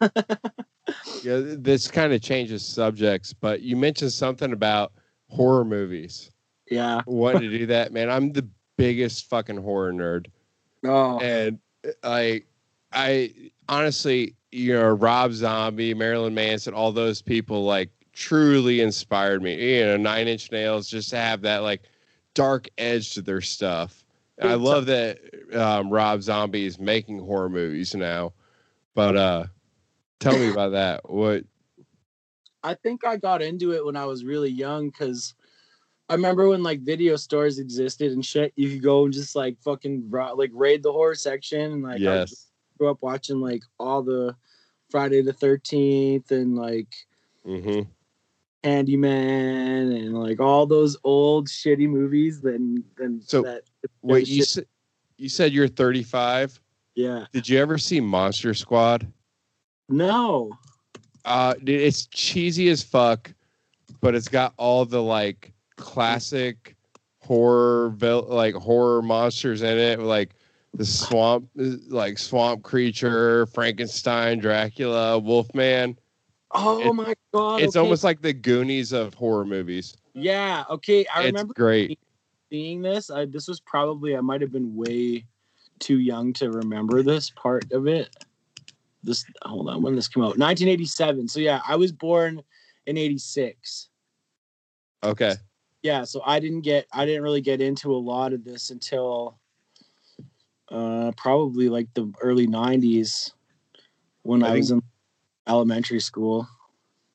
Yeah, this kind of changes subjects, but you mentioned something about horror movies. yeah. Wanted to do that, man. I'm the biggest fucking horror nerd, Oh, and I, I honestly, you know, Rob Zombie, Marilyn Manson, all those people like truly inspired me. You know, Nine Inch Nails just have that like dark edge to their stuff. I love that um, Rob Zombie is making horror movies now. But uh tell me about that. What I think I got into it when I was really young because I remember when like video stores existed and shit. You could go and just like fucking like raid the horror section and like I yes. grew up watching like all the Friday the Thirteenth and like hmm Candyman and like all those old shitty movies. Then then So, that Wait, you said you said you're 35. yeah Did you ever see Monster Squad? no Uh, it's cheesy as fuck, but it's got all the like classic horror, like horror monsters in it, like the swamp, like swamp creature, Frankenstein, Dracula, Wolfman. oh my god It's okay. almost like the Goonies of horror movies. yeah okay I it's remember great. Seeing this. I, this was probably I might have been way too young to remember this part of it. This hold on, when this came out, 1987. So yeah, I was born in 86. Okay. Yeah, so I didn't get I didn't really get into a lot of this until uh probably like the early 90s. when I I, was in elementary school.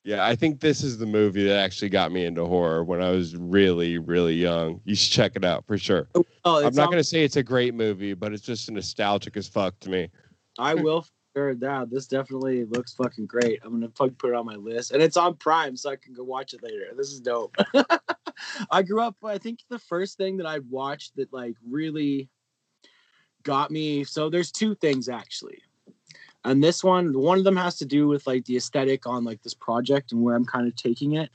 Yeah, I think this is the movie that actually got me into horror when I was really, really young. You should check it out for sure. Oh, oh I'm not on- going to say it's a great movie, but it's just nostalgic as fuck to me. I will for sure that this definitely looks fucking great. I'm gonna fucking put it on my list, and it's on Prime, so I can go watch it later. This is dope. I grew up. I think the first thing that I watched that like really got me. So there's two things actually, and this one, one of them has to do with like the aesthetic on like this project and where I'm kind of taking it.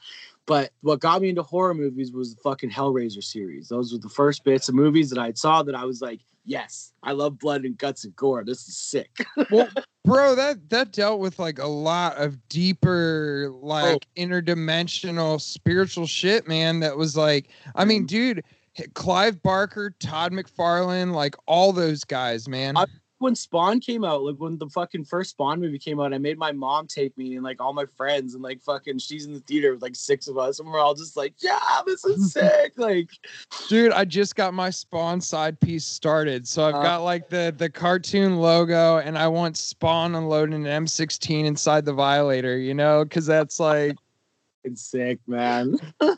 But what got me into horror movies was the fucking Hellraiser series. Those were the first bits of movies that I saw that I was like, yes, I love blood and guts and gore. This is sick. well, bro, that that dealt with like a lot of deeper, oh. like interdimensional spiritual shit, man. That was like, I mean, mm-hmm. dude, Clive Barker, Todd McFarlane, like all those guys, man. I- when Spawn came out, like when the fucking first Spawn movie came out, I made my mom take me and like all my friends and like fucking she's in the theater with like six of us and we're all just like, yeah, this is sick. Like, Dude, I just got my Spawn side piece started. So I've Uh, got like the the cartoon logo and I want Spawn unloading an M16 inside the Violator, you know, cuz that's like it's sick, man.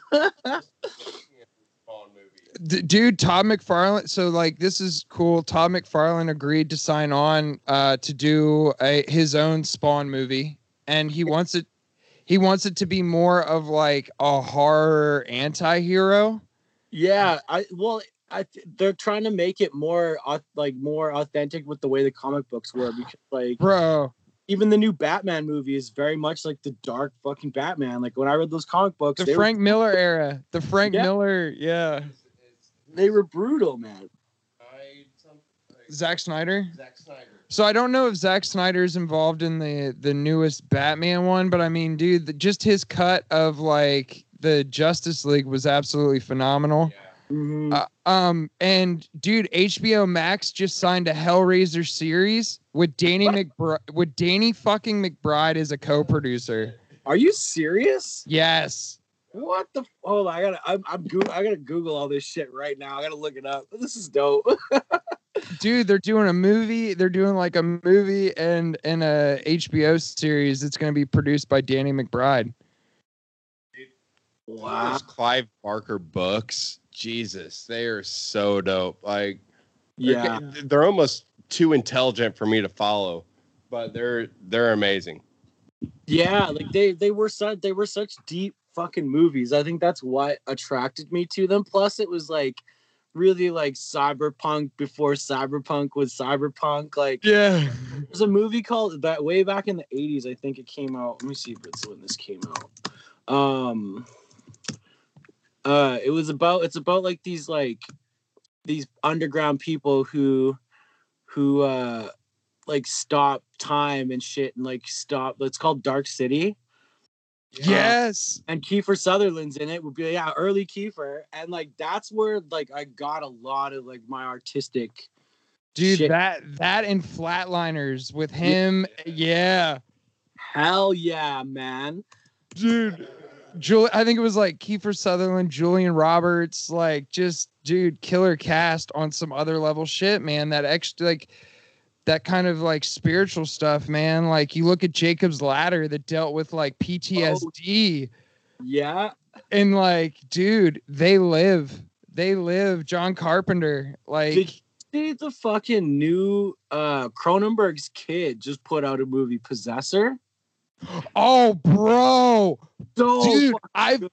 D- dude, Todd McFarlane. So like, this is cool. Todd McFarlane agreed to sign on uh, to do a, his own Spawn movie, and he wants it. He wants it to be more of like a horror anti-hero. yeah, I well, I th- they're trying to make it more like more authentic with the way the comic books were because like Bro, even the new Batman movie is very much like the dark fucking Batman. Like when I read those comic books, the Frank Miller era. The Frank Yeah. Miller, yeah. Were, they were brutal, man. Zack Snyder. Zack Snyder. So I don't know if Zack Snyder's involved in the the newest Batman one, but I mean, dude, the, just his cut of like the Justice League was absolutely phenomenal. Mhm. Uh, um, and dude, HBO Max just signed a Hellraiser series with Danny What? McBride. With Danny fucking McBride as a co-producer. Are you serious? Yes, What the? Hold on, I gotta. I'm. I'm Goo- I gotta Google all this shit right now. I gotta look it up. This is dope. dude, they're doing a movie. They're doing like a movie and and a HBO series. It's gonna be produced by Danny McBride. wow. Those Clive Barker books, Jesus, they are so dope. Like, they're Yeah. they're almost too intelligent for me to follow, but they're they're amazing. Yeah. Like they they were such they were such deep fucking movies. I think that's what attracted me to them. Plus, it was like really like cyberpunk before cyberpunk was cyberpunk. Like Yeah. there's a movie called that way back in the 80s. I think it came out. Let me see if it's when this came out. Um. Uh, it was about it's about like these like these underground people who who uh like stop time and shit and like stop it's called dark city Um, yes. and kiefer sutherland's in it would be yeah early kiefer and like that's where like i got a lot of like my artistic Dude, Shit. that that and Flatliners with him, yeah. hell yeah man Dude, Jul- I think it was like Kiefer Sutherland, Julia Roberts, like just dude, killer cast on some other level shit, man. That extra like that kind of like spiritual stuff, man. Like you look at Jacob's Ladder that dealt with like PTSD, yeah and like, dude, they live, they live. John Carpenter, like, Did you see the fucking new uh cronenberg's kid just put out a movie possessor oh, bro, so dude, I've good.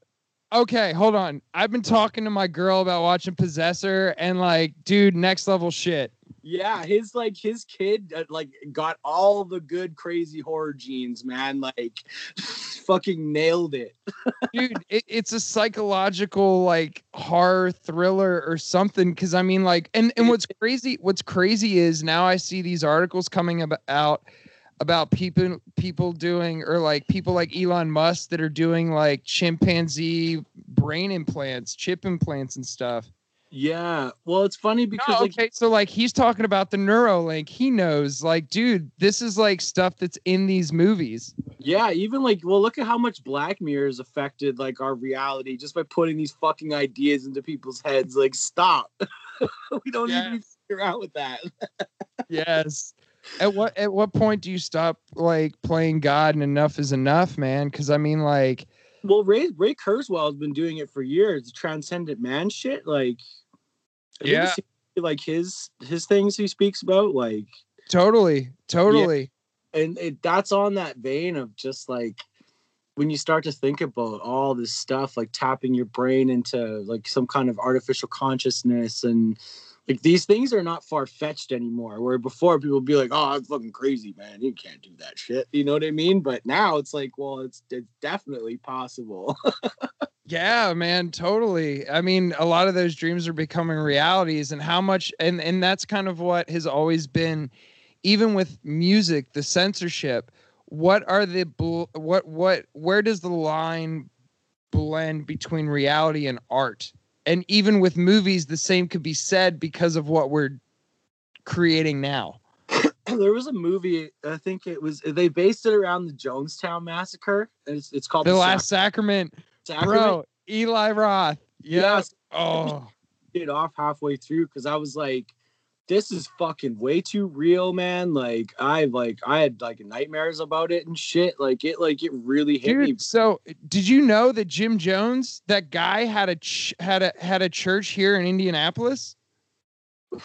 okay, hold on. I've been talking to my girl about watching Possessor, and like, dude, next level shit. Yeah, his like his kid uh, like got all the good crazy horror genes, man. Like fucking nailed it. dude it, it's a psychological like horror thriller or something because i mean like and and what's crazy what's crazy is now i see these articles coming about out about people people doing or like people like elon musk that are doing like chimpanzee brain implants chip implants and stuff Yeah. Well, it's funny because No, like okay so like he's talking about the neuralink he knows like dude this is like stuff that's in these movies yeah, even like well, look at how much Black Mirror has affected like our reality just by putting these fucking ideas into people's heads. Like, stop. we don't Yeah. need to figure out with that. yes at what at what point do you stop like playing God and enough is enough, man? Because I mean, like, well, Ray Ray Kurzweil has been doing it for years. The transcendent man shit, like, have you ever Yeah. like his his things he speaks about, like, totally, totally. and it, that's on that vein of just like when you start to think about all this stuff like tapping your brain into like some kind of artificial consciousness and like these things are not far-fetched anymore where before people would be like oh i'm fucking crazy man you can't do that shit you know what i mean but now it's like well it's, it's definitely possible Yeah, man, totally. I mean, a lot of those dreams are becoming realities and how much and and that's kind of what has always been even with music, the censorship. What are the what what where does the line blend between reality and art? And even with movies the same could be said because of what we're creating now. there was a movie i think it was they based it around the jonestown massacre and it's, it's called The the Last Sacrament, Sac- bro, Eli Roth. Yeah. Yes. Oh. it off halfway through because I was like, this is fucking way too real, man. Like I like I had like nightmares about it and shit. Like it like it really hit me. So did you know that Jim Jones, that guy, had a ch- had a had a church here in Indianapolis?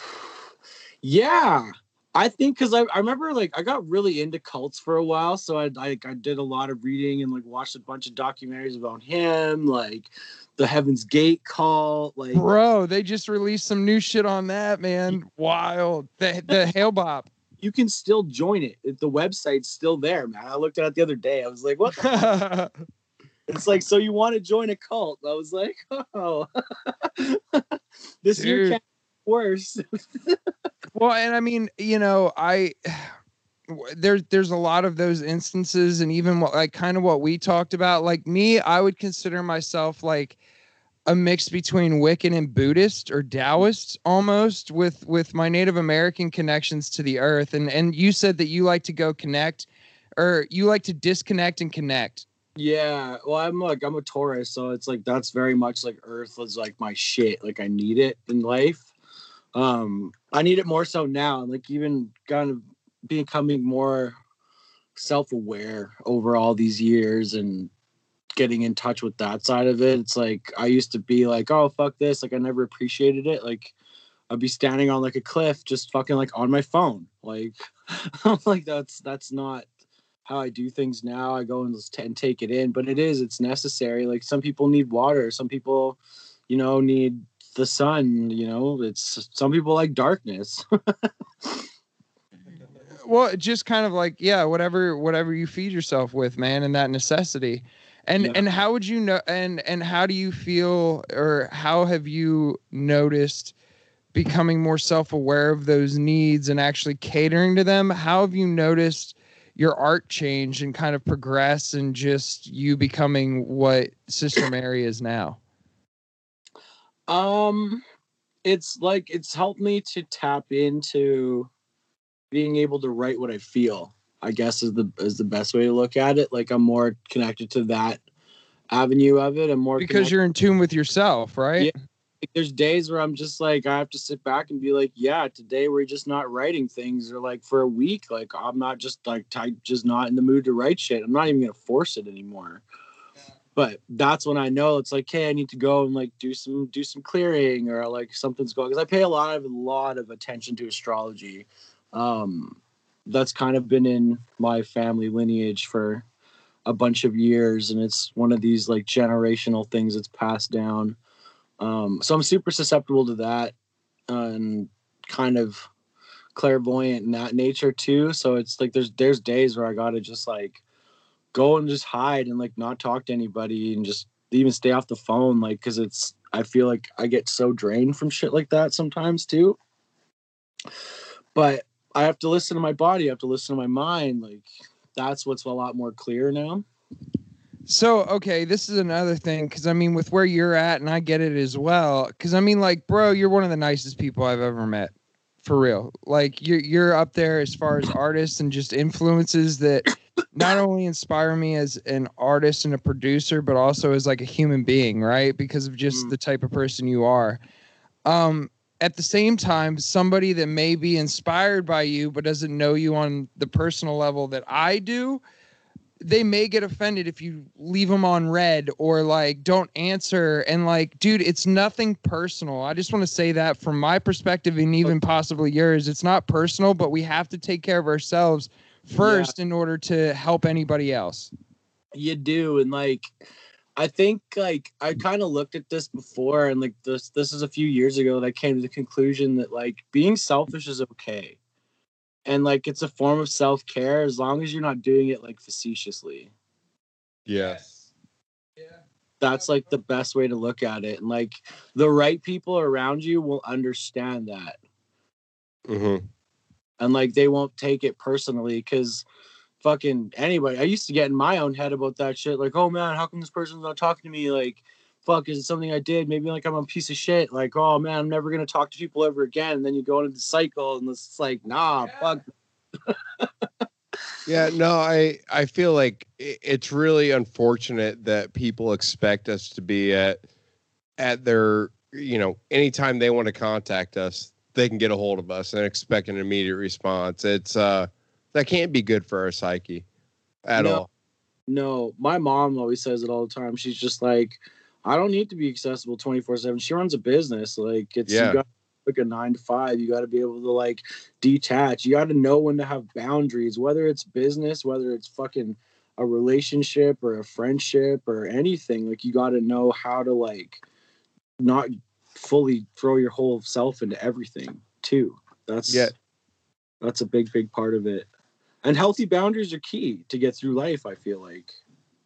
Yeah. I think because I, I remember like I got really into cults for a while, so I like I did a lot of reading and like watched a bunch of documentaries about him, like the Heaven's Gate call. like Bro, they just released some new shit on that, man. Wild. The the Hale-Bopp. you can still join it. The website's still there, man. I looked at it the other day. I was like, what? the It's like, so you want to join a cult? I was like, oh, this year can't be worse. well, and I mean, you know, I there's there's a lot of those instances, and even what like kind of what we talked about. Like me, I would consider myself like a mix between Wiccan and Buddhist or Taoist almost with with my Native American connections to the earth. And and you said that you like to go connect or you like to disconnect and connect. yeah, well, I'm like, I'm a Taurus, so it's like that's very much like Earth is like my shit. Like I need it in life. Um, I need it more so now. Like even kind of becoming more self-aware over all these years and getting in touch with that side of it. It's like I used to be like, oh fuck this, like I never appreciated it. Like I'd be standing on like a cliff, just fucking like on my phone. Like I'm like that's that's not how I do things now. I go and, and take it in, but it is it's necessary. Like some people need water, some people, you know, need the sun. You know, it's some people like darkness. well just kind of like yeah whatever whatever you feed yourself with man and that necessity. And Yeah. and how would you know and and how do you feel or how have you noticed becoming more self-aware of those needs and actually catering to them? How have you noticed your art change and kind of progress and just you becoming what sister mary is now? Um, it's like it's helped me to tap into being able to write what I feel. I guess is the is the best way to look at it. Like I'm more connected to that avenue of it. I'm more because you're in tune with yourself right like, there's days where I'm just like I have to sit back and be like, yeah, today we're just not writing things, or like for a week, like I'm not just like I'm just not in the mood to write shit. I'm not even gonna force it anymore. But that's when I know it's like, hey, I need to go and like do some do some clearing or like something's going because I pay a lot of a lot of attention to astrology. Um, that's kind of been in my family lineage for a bunch of years, and it's one of these like generational things that's passed down. Um, so I'm super susceptible to that and kind of clairvoyant in that nature too. So it's like there's there's days where I gotta just like go and just hide and like not talk to anybody and just even stay off the phone, like because it's I feel like I get so drained from shit like that sometimes too. But I have to listen to my body, I have to listen to my mind. Like that's what's a lot more clear now. So okay, this is another thing because I mean, with where you're at, and I get it as well. Because I mean, like, bro, you're one of the nicest people I've ever met, for real. Like, you're you're up there as far as artists and just influences that not only inspire me as an artist and a producer, but also as like a human being, right? Because of just Mm. the type of person you are. Um, at the same time, somebody that may be inspired by you but doesn't know you on the personal level that I do, they may get offended if you leave them on read or like don't answer. And like, dude, it's nothing personal. I just want to say that from my perspective and even possibly yours, it's not personal, but we have to take care of ourselves first in order to help anybody else. You do, and like I think like I kind of looked at this before, and like this this is a few years ago that I came to the conclusion that like being selfish is okay, and like it's a form of self care as long as you're not doing it like facetiously. Yes. Yeah. That's like the best way to look at it, and like the right people around you will understand that, Mm-hmm. and like they won't take it personally because fucking anybody. I used to get in my own head about that shit. Like, oh man, how come this person's not talking to me? Like, fuck, is it something I did? Maybe like I'm a piece of shit. Like, oh man, I'm never gonna talk to people ever again. And then you go into the cycle, and it's like, nah, fuck. Yeah, no, I I feel like it's really unfortunate that people expect us to be at at their you know anytime they want to contact us, they can get a hold of us and expect an immediate response. It's uh that can't be good for our psyche at No. all. No, my mom always says it all the time. She's just like, I don't need to be accessible 24 7. She runs a business. Like, it's Yeah. you got like a nine to five. You got to be able to like detach. You got to know when to have boundaries, whether it's business, whether it's fucking a relationship or a friendship or anything. Like, you got to know how to like not fully throw your whole self into everything, too. That's Yeah. that's a big, big part of it. And healthy boundaries are key to get through life, I feel like.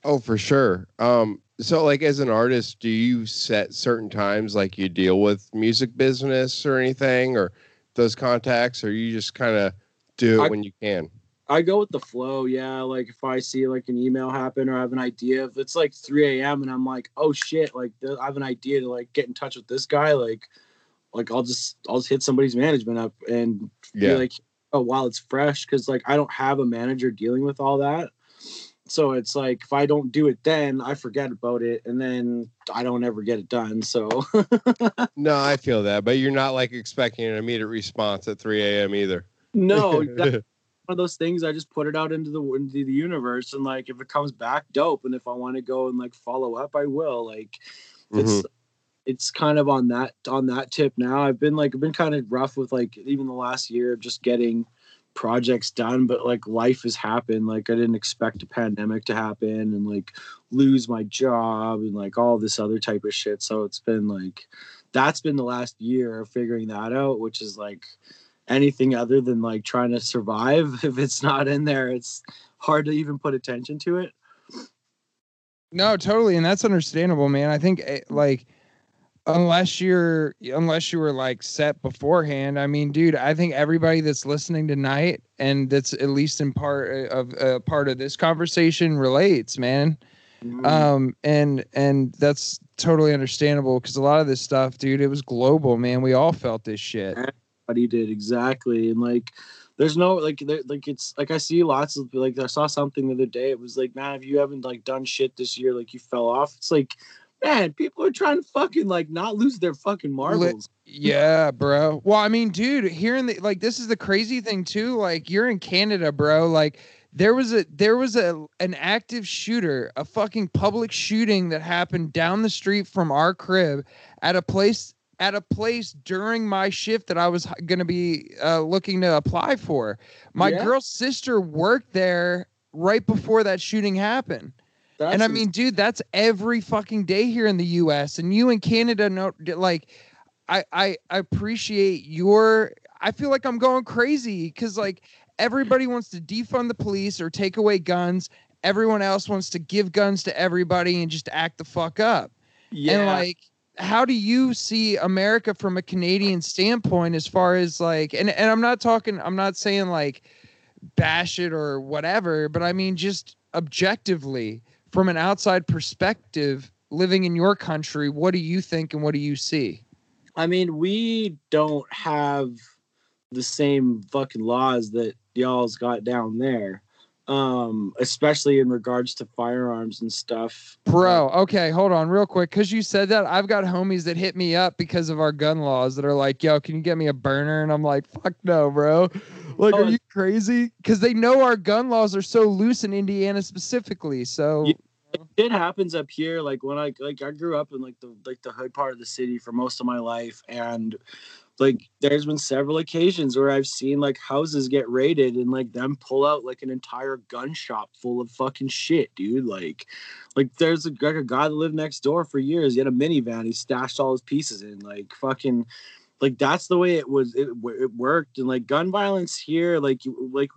Oh, for sure. Um, so like as an artist, do you set certain times like you deal with music business or anything or those contacts or you just kind of do it I- when you can? I go with the flow. Yeah. Like if I see like an email happen or I have an idea, if it's like 3 a.m. and I'm like, oh shit, like I have an idea to like get in touch with this guy, like, like I'll just I'll just hit somebody's management up and Yeah. be like, oh while it's fresh, because like I don't have a manager dealing with all that. So it's like if I don't do it then, I forget about it and then I don't ever get it done. So No, I feel that, but you're not like expecting an immediate response at 3 a.m. either. no, that's one of those things I just put it out into the into the universe and like if it comes back, dope. And if I want to go and like follow up, I will. Like it's Mhm. It's kind of on that on that tip now. I've been like I've been kind of rough with like even the last year of just getting projects done, but like life has happened. Like I didn't expect a pandemic to happen and like lose my job and like all this other type of shit. So it's been like that's been the last year of figuring that out, which is like anything other than like trying to survive. If it's not in there, it's hard to even put attention to it. No, totally, and that's understandable, man. I think eh, like unless you're unless you were like set beforehand. I mean, dude, I think everybody that's listening tonight and that's at least in part eh, of uh, part of this conversation relates, man. Mm-hmm. Um, and and that's totally understandable because a lot of this stuff, dude, it was global, man. We all felt this shit. what he did exactly and like there's no like there, like it's like i see lots of like i saw something the other day it was like man if you haven't like done shit this year like you fell off it's like man people are trying to fucking like not lose their fucking marbles Yeah, bro. Well, I mean, dude, here in the like this is the crazy thing too. Like you're in Canada, bro. Like there was a there was a an active shooter, a fucking public shooting that happened down the street from our crib at a place at a place during my shift that I was going to be uh, looking to apply for. My Yeah. girl's sister worked there right before that shooting happened That's and I mean, dude, that's every fucking day here in the U.S. And you in Canada know, like, I I, I appreciate your. I feel like I'm going crazy because like everybody wants to defund the police or take away guns. Everyone else wants to give guns to everybody and just act the fuck up. yeah And like, how do you see America from a Canadian standpoint as far as like, and, and I'm not talking, I'm not saying like bash it or whatever, but I mean, just objectively from an outside perspective, living in your country, what do you think and what do you see? i mean we don't have the same fucking laws that y'all's got down there um, especially in regards to firearms and stuff. Bro, okay, hold on real quick. Cause you said that, I've got homies that hit me up because of our gun laws that are like, yo, can you get me a burner? And I'm like, fuck no, bro. Like, Oh, are you crazy? Because they know our gun laws are so loose in Indiana specifically. So Yeah. it happens up here like when i like i grew up in like the like the hood part of the city for most of my life and like there's been several occasions where i've seen like houses get raided and like them pull out like an entire gun shop full of fucking shit dude like like there's a, like a guy that lived next door for years he had a minivan he stashed all his pieces in like fucking like that's the way it was it, it worked and like gun violence here like like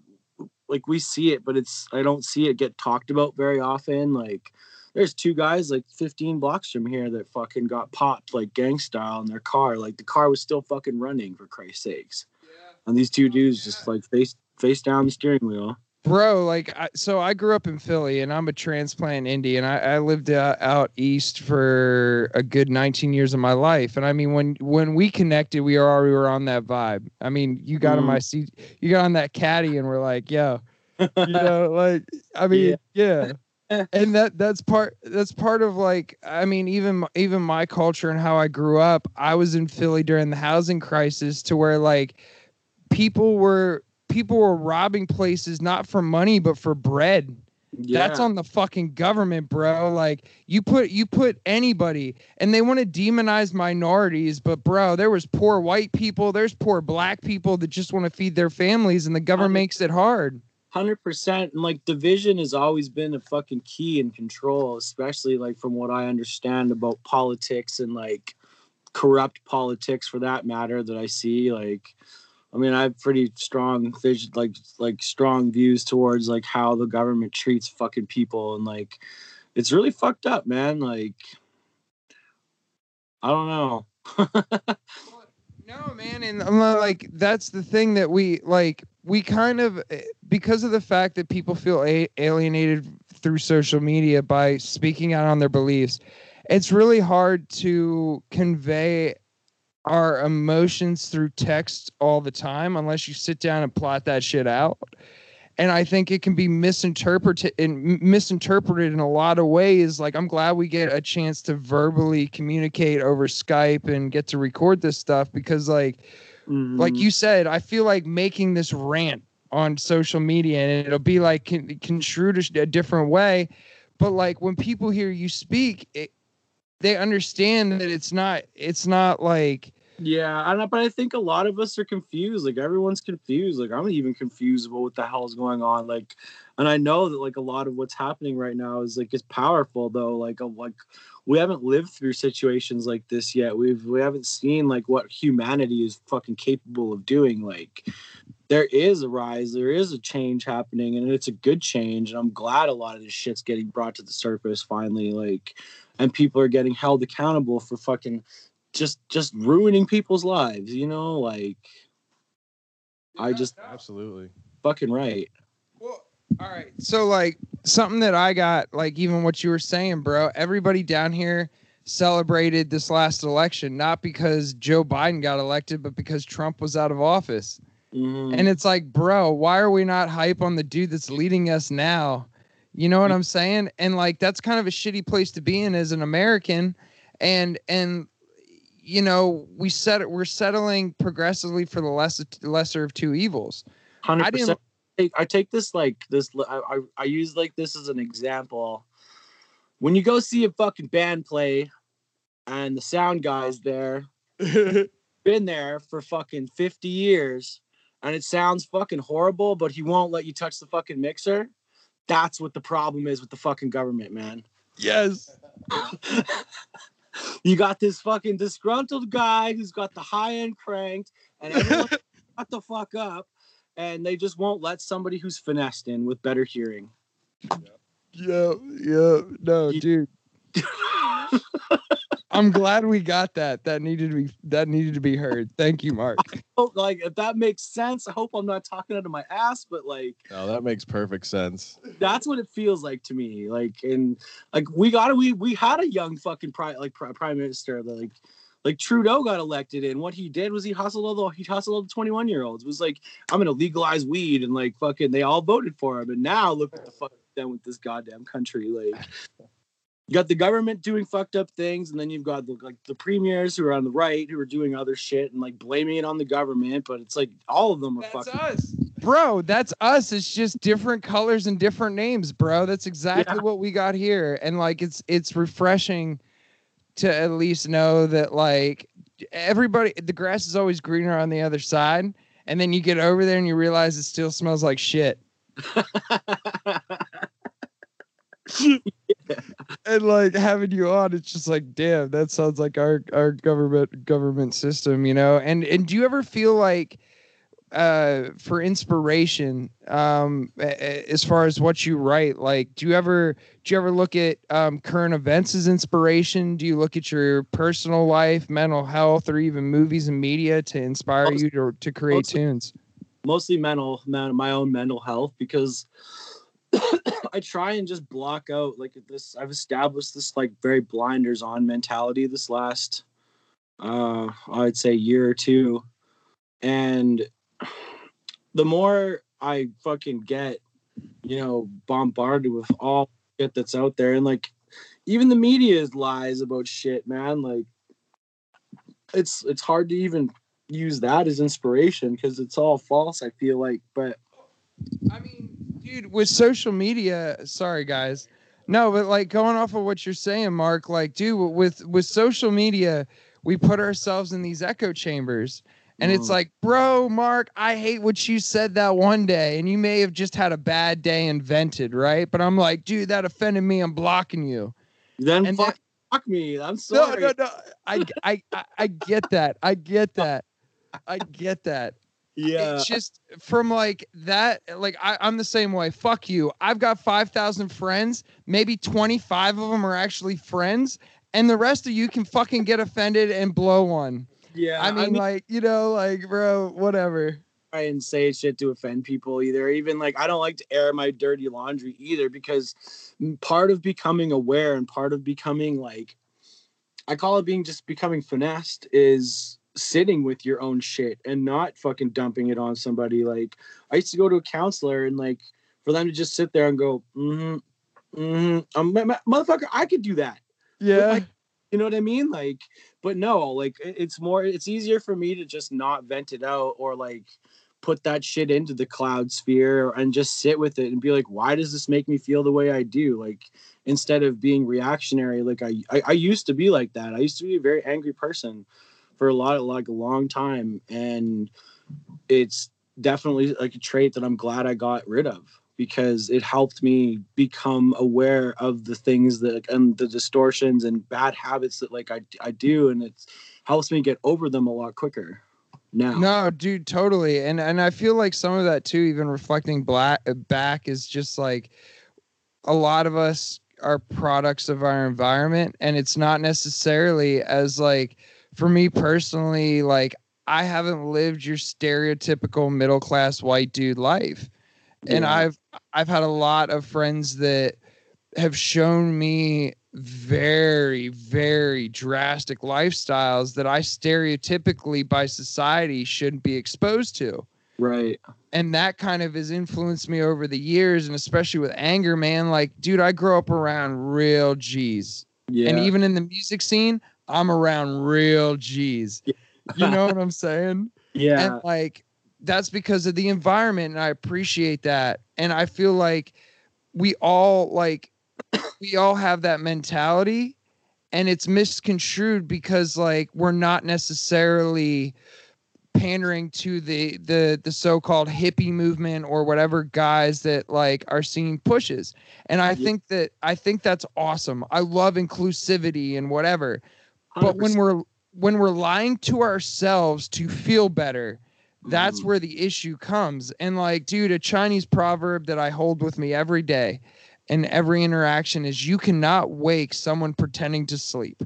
like we see it, but it's I don't see it get talked about very often. Like there's two guys like 15 blocks from here that fucking got popped like gang style in their car. Like the car was still fucking running for Christ's sakes. And these two dudes just like face face down the steering wheel. bro like I, so i grew up in philly and i'm a transplant indian i, I lived uh, out east for a good 19 years of my life and i mean when when we connected we already were on that vibe i mean you got on Mhm. my seat you got on that caddy and we're like yo you know like i mean yeah, and that that's part that's part of like i mean even even my culture and how i grew up i was in philly during the housing crisis to where like people were people were robbing places not for money but for bread. Yeah. that's on the fucking government bro. Like you put you put anybody and they want to demonize minorities but bro there was poor white people there's poor black people that just want to feed their families and the government makes it hard Hundred percent, and like division has always been a fucking key in control, especially like from what I understand about politics and like corrupt politics for that matter that I see. Like, I mean, I have pretty strong vision, like like strong views towards like how the government treats fucking people, and like it's really fucked up, man. Like, I don't know. No, man, and uh, like that's the thing that we like. We kind of eh, because of the fact that people feel a- alienated through social media by speaking out on their beliefs. It's really hard to convey our emotions through text all the time unless you sit down and plot that shit out. And I think it can be misinterpreted and misinterpreted in a lot of ways. Like I'm glad we get a chance to verbally communicate over Skype and get to record this stuff because like like Mhm. you said, I feel like making this rant on social media and it'll be like con- construed a a different way. But like when people hear you speak, it, they understand that it's not it's not like Yeah, but I think a lot of us are confused. Like everyone's confused. Like I'm even confused about what the hell's going on. Like, and I know that like a lot of what's happening right now is like it's powerful though. Like, a, like we haven't lived through situations like this yet. We've we haven't seen like what humanity is fucking capable of doing. Like, there is a rise, there is a change happening, and it's a good change. And I'm glad a lot of this shit's getting brought to the surface finally. Like, and people are getting held accountable for fucking just just ruining people's lives you know like i just Absolutely. fucking right all right. So like something that I got, like even what you were saying, bro. Everybody down here celebrated this last election not because Joe Biden got elected, but because Trump was out of office. Mhm. And it's like, bro, why are we not hype on the dude that's leading us now? You know what I'm saying? And like that's kind of a shitty place to be in as an American. And and you know, we set we're settling progressively for the lesser lesser of two evils. 100% I didn't take, I take this like this I, I I use like this as an example when you go see a fucking band play and the sound guy's there been there for fucking 50 years and it sounds fucking horrible but he won't let you touch the fucking mixer that's what the problem is with the fucking government man Yes. you got this fucking disgruntled guy who's got the high end cranked, and everyone shut the fuck up, and they just won't let somebody who's finessed in with better hearing. Yeah, yeah, no, You- dude. I'm glad we got that. That needed to be that needed to be heard. Thank you, Mark. Oh, like if that makes sense, I hope I'm not talking out of my ass, but like No, that makes perfect sense. that's what it feels like to me. Like and like we got to we we had a young fucking prime like pri- prime minister that like like Trudeau got elected and what he did was he hustled all the he hustled all the 21 year olds. Was like, I'm gonna legalize weed and like fucking they all voted for him. And now look what the fuck done with this goddamn country. Like you got the government doing fucked up things, and then you've got the, like the premiers who are on the right who are doing other shit and like blaming it on the government. But it's like all of them are That's fucking. us. Bro, that's us. It's just different colors and different names, bro. That's exactly Yeah. what we got here. And like it's it's refreshing to at least know that like everybody the grass is always greener on the other side. And then you get over there and you realize it still smells like shit. and like having you on, it's just like, damn, that sounds like our our government government system, you know. And and do you ever feel like, uh, for inspiration, um, as far as what you write, like, do you ever do you ever look at um, current events as inspiration? Do you look at your personal life, mental health, or even movies and media to inspire Most- you to to create mostly- tunes? mostly mental, man, my own mental health because I try and just block out like this. I've established this like very blinders on mentality this last, uh, I'd say year or two, and the more I fucking get, you know, bombarded with all shit that's out there, and like even the media is lies about shit, man. Like it's it's hard to even use that as inspiration because it's all false. I feel like, but I mean, dude, with social media, sorry guys. No, but like going off of what you're saying, Mark, like, dude, with with social media, we put ourselves in these echo chambers. And it's Mm. like, bro, Mark, I hate what you said that one day. And you may have just had a bad day invented, right? But I'm like, dude, that offended me. I'm blocking you. then And fuck, fuck me. I'm No, sorry. no, no. I, I, I, I get that. I get that. I get that. Yeah, It's just from like that, like I, I'm the same way. Fuck you. I've got 5,000 friends. Maybe 25 of them are actually friends. And the rest of you can fucking get offended and blow one. Yeah. I mean, like, you know, like, bro, whatever. try and say shit to offend people either. Even like I don't like to air my dirty laundry either because part of becoming aware and part of becoming like I call it being just becoming finessed is sitting with your own shit and not fucking dumping it on somebody. Like I used to go to a counselor and like for them to just sit there and go, mm-hmm, mm-hmm. Um, motherfucker, I could do that. Yeah. like, you know what I mean? Like, but no, like it's more, it's easier for me to just not vent it out or like put that shit into the cloud sphere and just sit with it and be like, why does this make me feel the way I do? Like, instead of being reactionary, like I, I, I used to be like that. I used to be a very angry person for a lot like a long time. And it's definitely like a trait that I'm glad I got rid of because it helped me become aware of the things that and the distortions and bad habits that like I, I do and it helps me get over them a lot quicker now. No, dude, totally. And and I feel like some of that too, even reflecting black back, is just like a lot of us are products of our environment, and it's not necessarily as like for me personally, like I haven't lived your stereotypical middle class white dude life, and I've I've had a lot of friends that have shown me very very drastic lifestyles that I stereotypically by society shouldn't be exposed to Right. and that kind of has influenced me over the years and especially with anger man like dude I grew up around real G's Yeah. and even in the music scene I'm around real G's you know what I'm saying yeah. and like that's because of the environment and i appreciate that. And i feel like we all like we all have that mentality and it's misconstrued because like we're not necessarily pandering to the the the so-called hippie movement or whatever guys that like are seeing pushes. And i think that i think that's awesome. I love inclusivity and whatever. But when 100%. we're when we're lying to ourselves to feel better that's Mhm. where the issue comes and like dude a chinese proverb that i hold with me every day in every interaction is you cannot wake someone pretending to sleep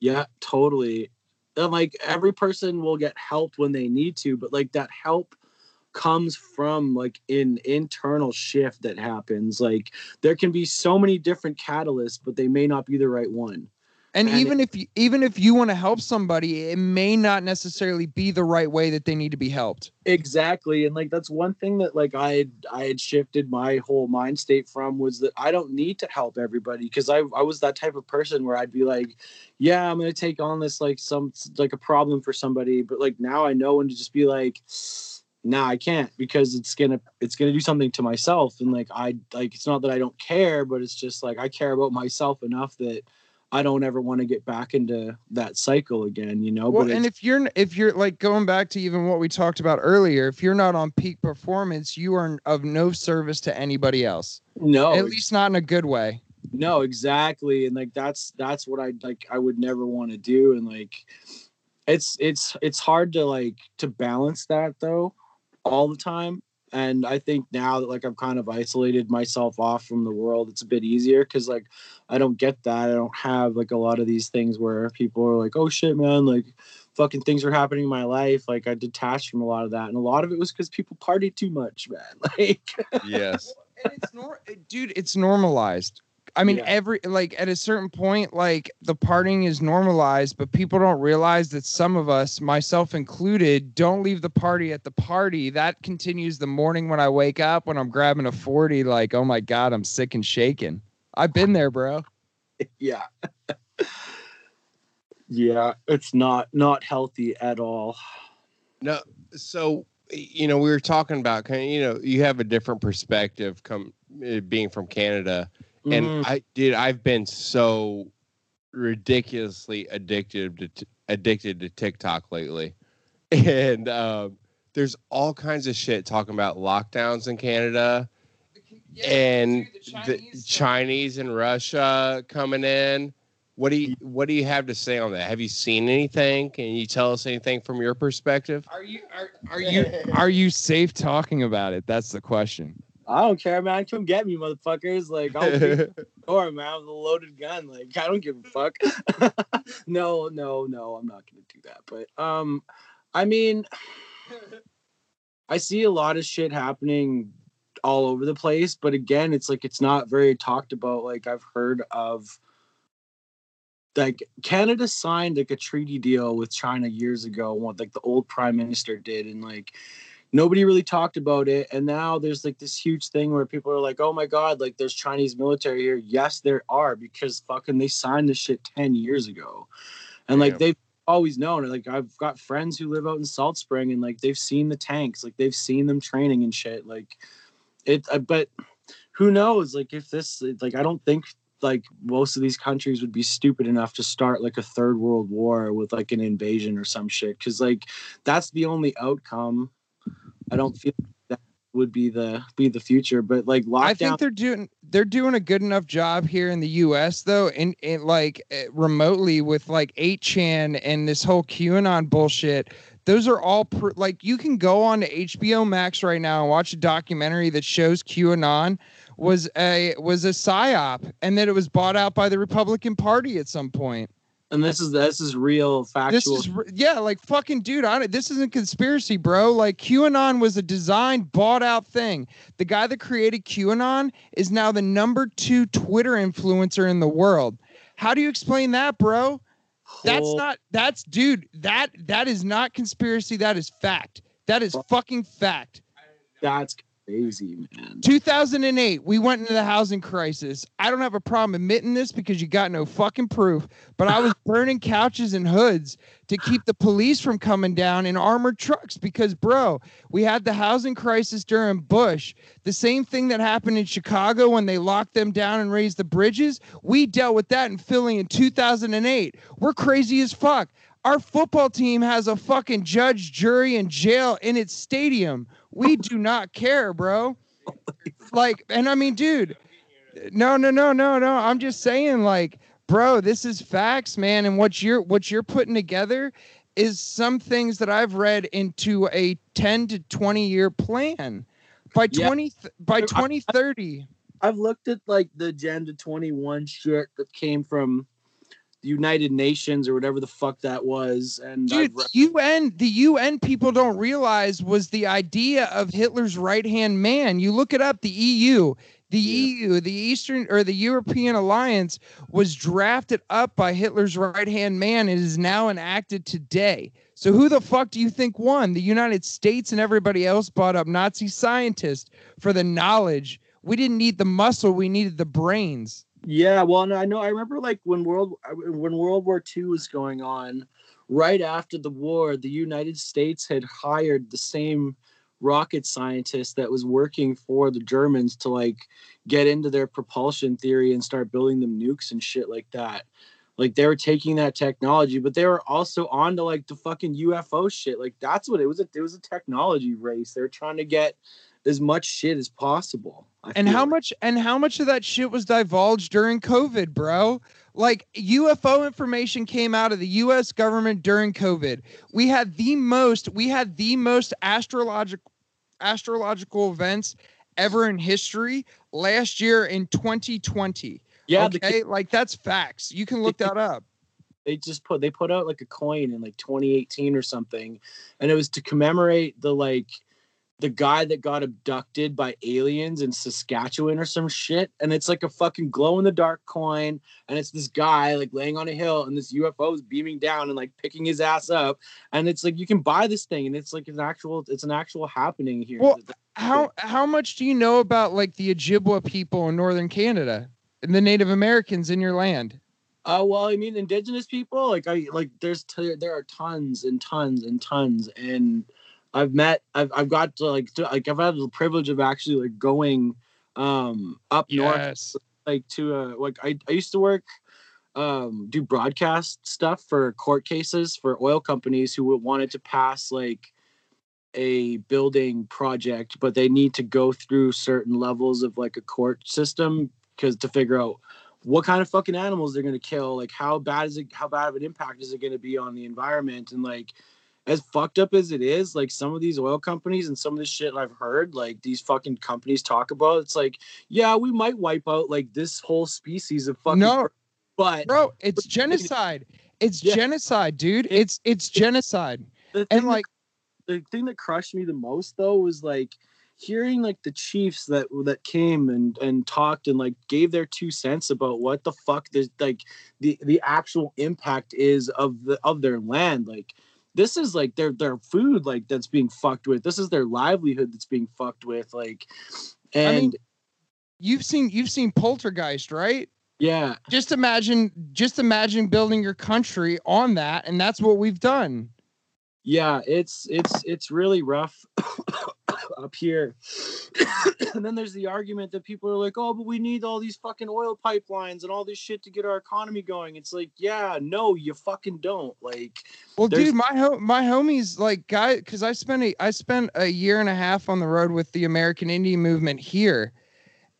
Yeah, totally. And like every person will get help when they need to, but like that help comes from like an internal shift that happens. Like there can be so many different catalysts, but they may not be the right one. And, And even if you, even if you want to help somebody, it may not necessarily be the right way that they need to be helped. Exactly. And like that's one thing that like I had I had shifted my whole mind state from was that I don't need to help everybody because I I was that type of person where I'd be like, yeah, I'm gonna take on this like some like a problem for somebody, but like now I know when to just be like, nah, I can't because it's gonna it's gonna do something to myself. And like I like it's not that I don't care, but it's just like I care about myself enough that I don't ever want to get back into that cycle again, you know. Well, but and if you're if you're like going back to even what we talked about earlier, if you're not on peak performance, you are of no service to anybody else. no, At least not in a good way. no exactly and like that's that's what i like i would never want to do and like it's it's it's hard to like to balance that though all the time and i think now that like i've kind of isolated myself off from the world it's a bit easier because like i don't get that. I don't have like a lot of these things where people are like oh shit man like fucking things are happening in my life. Like i detached from a lot of that and a lot of it was because people party too much man like yes. and it's nor dude it's normalized i mean Yeah. every like at a certain point like the partying is normalized but people don't realize that some of us myself included don't leave the party at the party. That continues the morning when i wake up when i'm grabbing a 40 like oh my god i'm sick and shaken. I've been there bro. Yeah. Yeah it's not not healthy at all. No, so you know we were talking about kind of you know you have a different perspective come uh, being from Canada, and Mhm. I did I've been so ridiculously addicted to t- addicted to TikTok lately, and um, there's all kinds of shit talking about lockdowns in Canada and the Chinese and Russia coming in. What do you what do you have to say on that? Have you seen anything? Can you tell us anything from your perspective? are you are, are you are you safe talking about it that's the question i don't care man. Come get me motherfuckers. Like i'll be door man. With a loaded gun. Like i don't give a fuck. No no no. I'm not gonna do that. But um i mean i see a lot of shit happening all over the place. But again it's like it's not very talked about. Like i've heard of like Canada signed like a treaty deal with China years ago, what like the old prime minister did, and like nobody really talked about it. And now there's like this huge thing where people are like, "Oh my god, like there's Chinese military here." Yes, there are because fucking they signed this shit ten years ago, and like they've always known. Like I've got friends who live out in Salt Spring, and like they've seen the tanks, like they've seen them training and shit. Like it, uh, but who knows? Like if this, like I don't think like most of these countries would be stupid enough to start like a third world war with like an invasion or some shit because like that's the only outcome i don't feel that would be the be the future but like lockdown I think they're doing they're doing a good enough job here in the U.S. though, and in, like eh, remotely with like 8chan and this whole QAnon bullshit. Those are all pr- like you can go on to HBO Max right now and watch a documentary that shows QAnon was a was a psyop and that it was bought out by the Republican Party at some point. And this is this is real factual. This is yeah, like fucking dude. I, this isn't conspiracy, bro. Like QAnon was a designed, bought out thing. The guy that created QAnon is now the number two Twitter influencer in the world. How do you explain that, bro? That's not. That's dude. That that is not conspiracy. That is fact. That is fucking fact. that's crazy man 2008, we went into the housing crisis. I don't have a problem admitting this because you got no fucking proof, but I was burning couches and hoods to keep the police from coming down in armored trucks because, bro, we had the housing crisis during Bush. The same thing that happened in Chicago when they locked them down and raised the bridges. We dealt with that in Philly in 2008. We're crazy as fuck. Our football team has a fucking judge, jury, and jail in its stadium. We do not care, bro. Like, and I mean, dude, no, no, no, no, no. I'm just saying, like, bro, this is facts, man. And what you're what you're putting together is some things that I've read into a 10 to 20 year plan. By Yeah. 20 by 2030. i've looked at like the agenda 21 shit that came from united nations or whatever the fuck that was and Dude, re- UN, the UN people don't realize was the idea of Hitler's right hand man. You look it up, the EU. The Yeah. EU, the Eastern or the European alliance was drafted up by Hitler's right hand man and is now enacted today. So who the fuck do you think won? The United States and everybody else bought up Nazi scientists for the knowledge. We didn't need the muscle, we needed the brains. Yeah, well, I know. I remember like when World uh, when World War II was going on, right after the war, the United States had hired the same rocket scientist that was working for the Germans to like get into their propulsion theory and start building them nukes and shit like that. Like they were taking that technology, but they were also on to like the fucking UFO shit. Like that's what it was. A, it was a technology race. They were trying to get as much shit as possible. I And how like. much and how much of that shit was divulged during COVID, bro? Like UFO information came out of the US government during COVID. We had the most we had the most astrological astrological events ever in history last year in 2020. Yeah, the okay, like that's facts. You can look that up. they just put they put out like a coin in like 2018 or something and it was to commemorate the like the guy that got abducted by aliens in Saskatchewan or some shit and it's like a fucking glow in the dark coin and it's this guy like laying on a hill and this UFO is beaming down and like picking his ass up and it's like you can buy this thing and it's like an actual it's an actual happening here. Well, How how much do you know about like the Ojibwa people in northern Canada? And the Native Americans in your land? Uh, well, I mean, indigenous people, like I like, there's t- there are tons and tons and tons, and I've met, I've I've got to like, to, like I've had the privilege of actually like going, um, up north, like to uh, like I I used to work, um, do broadcast stuff for court cases for oil companies who wanted to pass like a building project, but they need to go through certain levels of like a court system because to figure out what kind of fucking animals they're going to kill like how bad is it how bad of an impact is it going to be on the environment and like as fucked up as it is like some of these oil companies and some of the shit i've heard like these fucking companies talk about it's like yeah we might wipe out like this whole species of fucking No, but bro, it's genocide. It's Yeah. genocide, dude. It- It's it's genocide. And that like the thing that crushed me the most though was like hearing like the chiefs that that came and and talked and like gave their two cents about what the fuck this like the the actual impact is of the of their land like this is like their their food like that's being fucked with this is their livelihood that's being fucked with like and I mean, you've seen you've seen Poltergeist, right? yeah Just imagine just imagine building your country on that, and that's what we've done. yeah it's it's it's really rough up here and then there's the argument that people are like oh but we need all these fucking oil pipelines and all this shit to get our economy going. It's like yeah no you fucking don't. Like Well, There's- dude, my ho- my homies like guy because I spent a I spent a year and a half on the road with the American Indian movement here,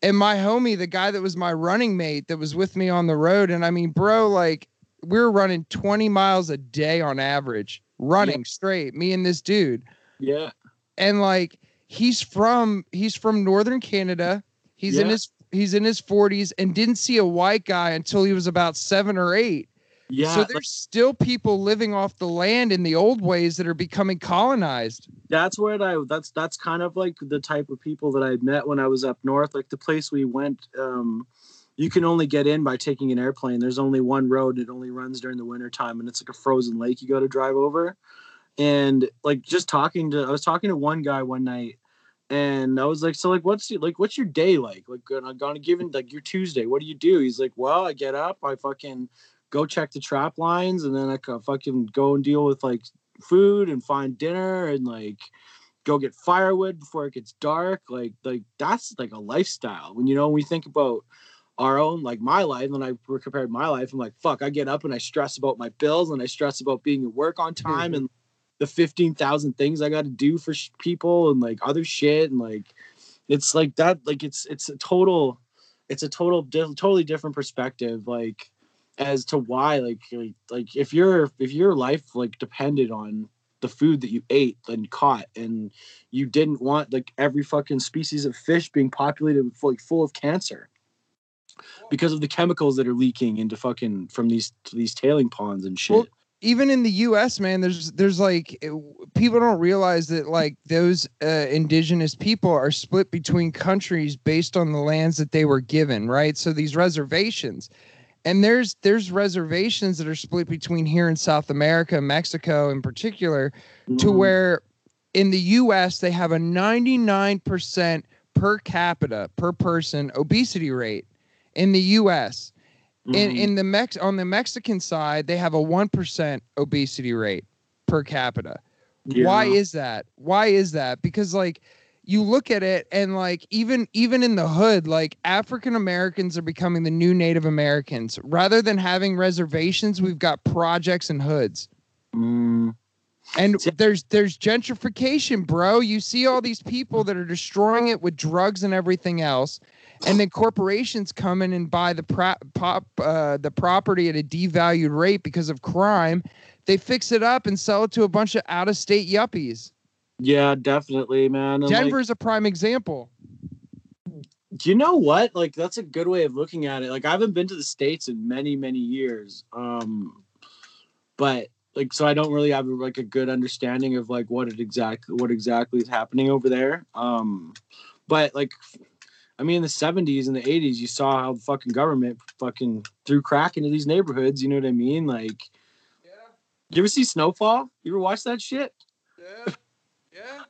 and my homie, the guy that was my running mate, that was with me on the road, and I mean, bro, like we're running twenty miles a day on average, running straight, me and this dude, yeah. And like he's from he's from northern Canada, he's in his he's in his forties, and didn't see a white guy until he was about seven or eight. yeah so like, there's still people living off the land in the old ways that are becoming colonized. that's where i that's that's kind of like the type of people that i met when i was up north. Like the place we went um you can only get in by taking an airplane. There's only one road. It only runs during the winter time and it's like a frozen lake you got to drive over and like just talking to i was talking to one guy one night and i was like so like what's your- like what's your day like? Like on on a given like your tuesday. What do you do? He's like well i get up i fucking go check the trap lines and then i fucking go and deal with like food and find dinner and like go get firewood before it gets dark. Like like that's like a lifestyle. When you know when we think about our own like my life when i compared my life i'm like fuck i get up and i stress about my bills and i stress about being at work on mm-hmm. time and the 15,000 things i got to do for sh- people and like other shit and like it's like that like it's it's a total it's a total di- totally different perspective like as to why like like, like if your if your life like depended on the food that you ate and caught and you didn't want like every fucking species of fish being populated with like full of cancer because of the chemicals that are leaking into fucking from these these tailing ponds and shit. Well, even in the U.S., man, there's there's like it- people don't realize that like those uh, indigenous people are split between countries based on the lands that they were given, right? So these reservations, and there's there's reservations that are split between here in South America, Mexico in particular, to Mhm. where in the US they have a 99% per capita per person obesity rate in the US. In Mhm. in the Mex on the Mexican side they have a 1% obesity rate per capita. Why is that? Why is that? Because like you look at it and like even even in the hood like African Americans are becoming the new Native Americans. Rather than having reservations, we've got projects and hoods. Mm. And there's there's gentrification, bro. You see all these people that are destroying it with drugs and everything else, and then corporations come in and buy the pro- pop uh, the property at a devalued rate because of crime. They fix it up and sell it to a bunch of out of state yuppies. Yeah, definitely, man. And, like, Denver's a prime example. do you know what? Like that's a good way of looking at it. Like I haven't been to the states in many, many years. Um, but like so I don't really have like a good understanding of like what it exactly what exactly is happening over there. Um, but like I mean in the 70s and the 80s you saw how the fucking government fucking threw crack into these neighborhoods, you know what I mean? Like yeah. you ever see Snowfall? You ever watch that shit? Yeah, yeah.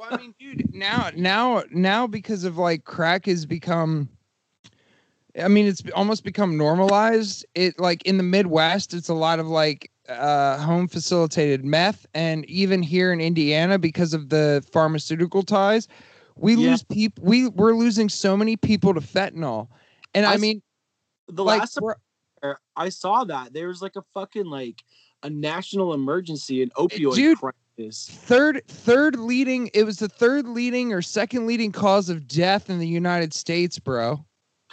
Well, I mean, dude, now, now, now, because of like crack has become. I mean, it's almost become normalized. It like in the Midwest, it's a lot of like uh, home facilitated meth, and even here in Indiana, because of the pharmaceutical ties, we Yeah. lose people. We we're losing so many people to fentanyl, and I mean, The like, last I saw that there was like a fucking like a national emergency, an eh, opioid dude, crisis. third third leading it was the third leading or second leading cause of death in the United States, bro.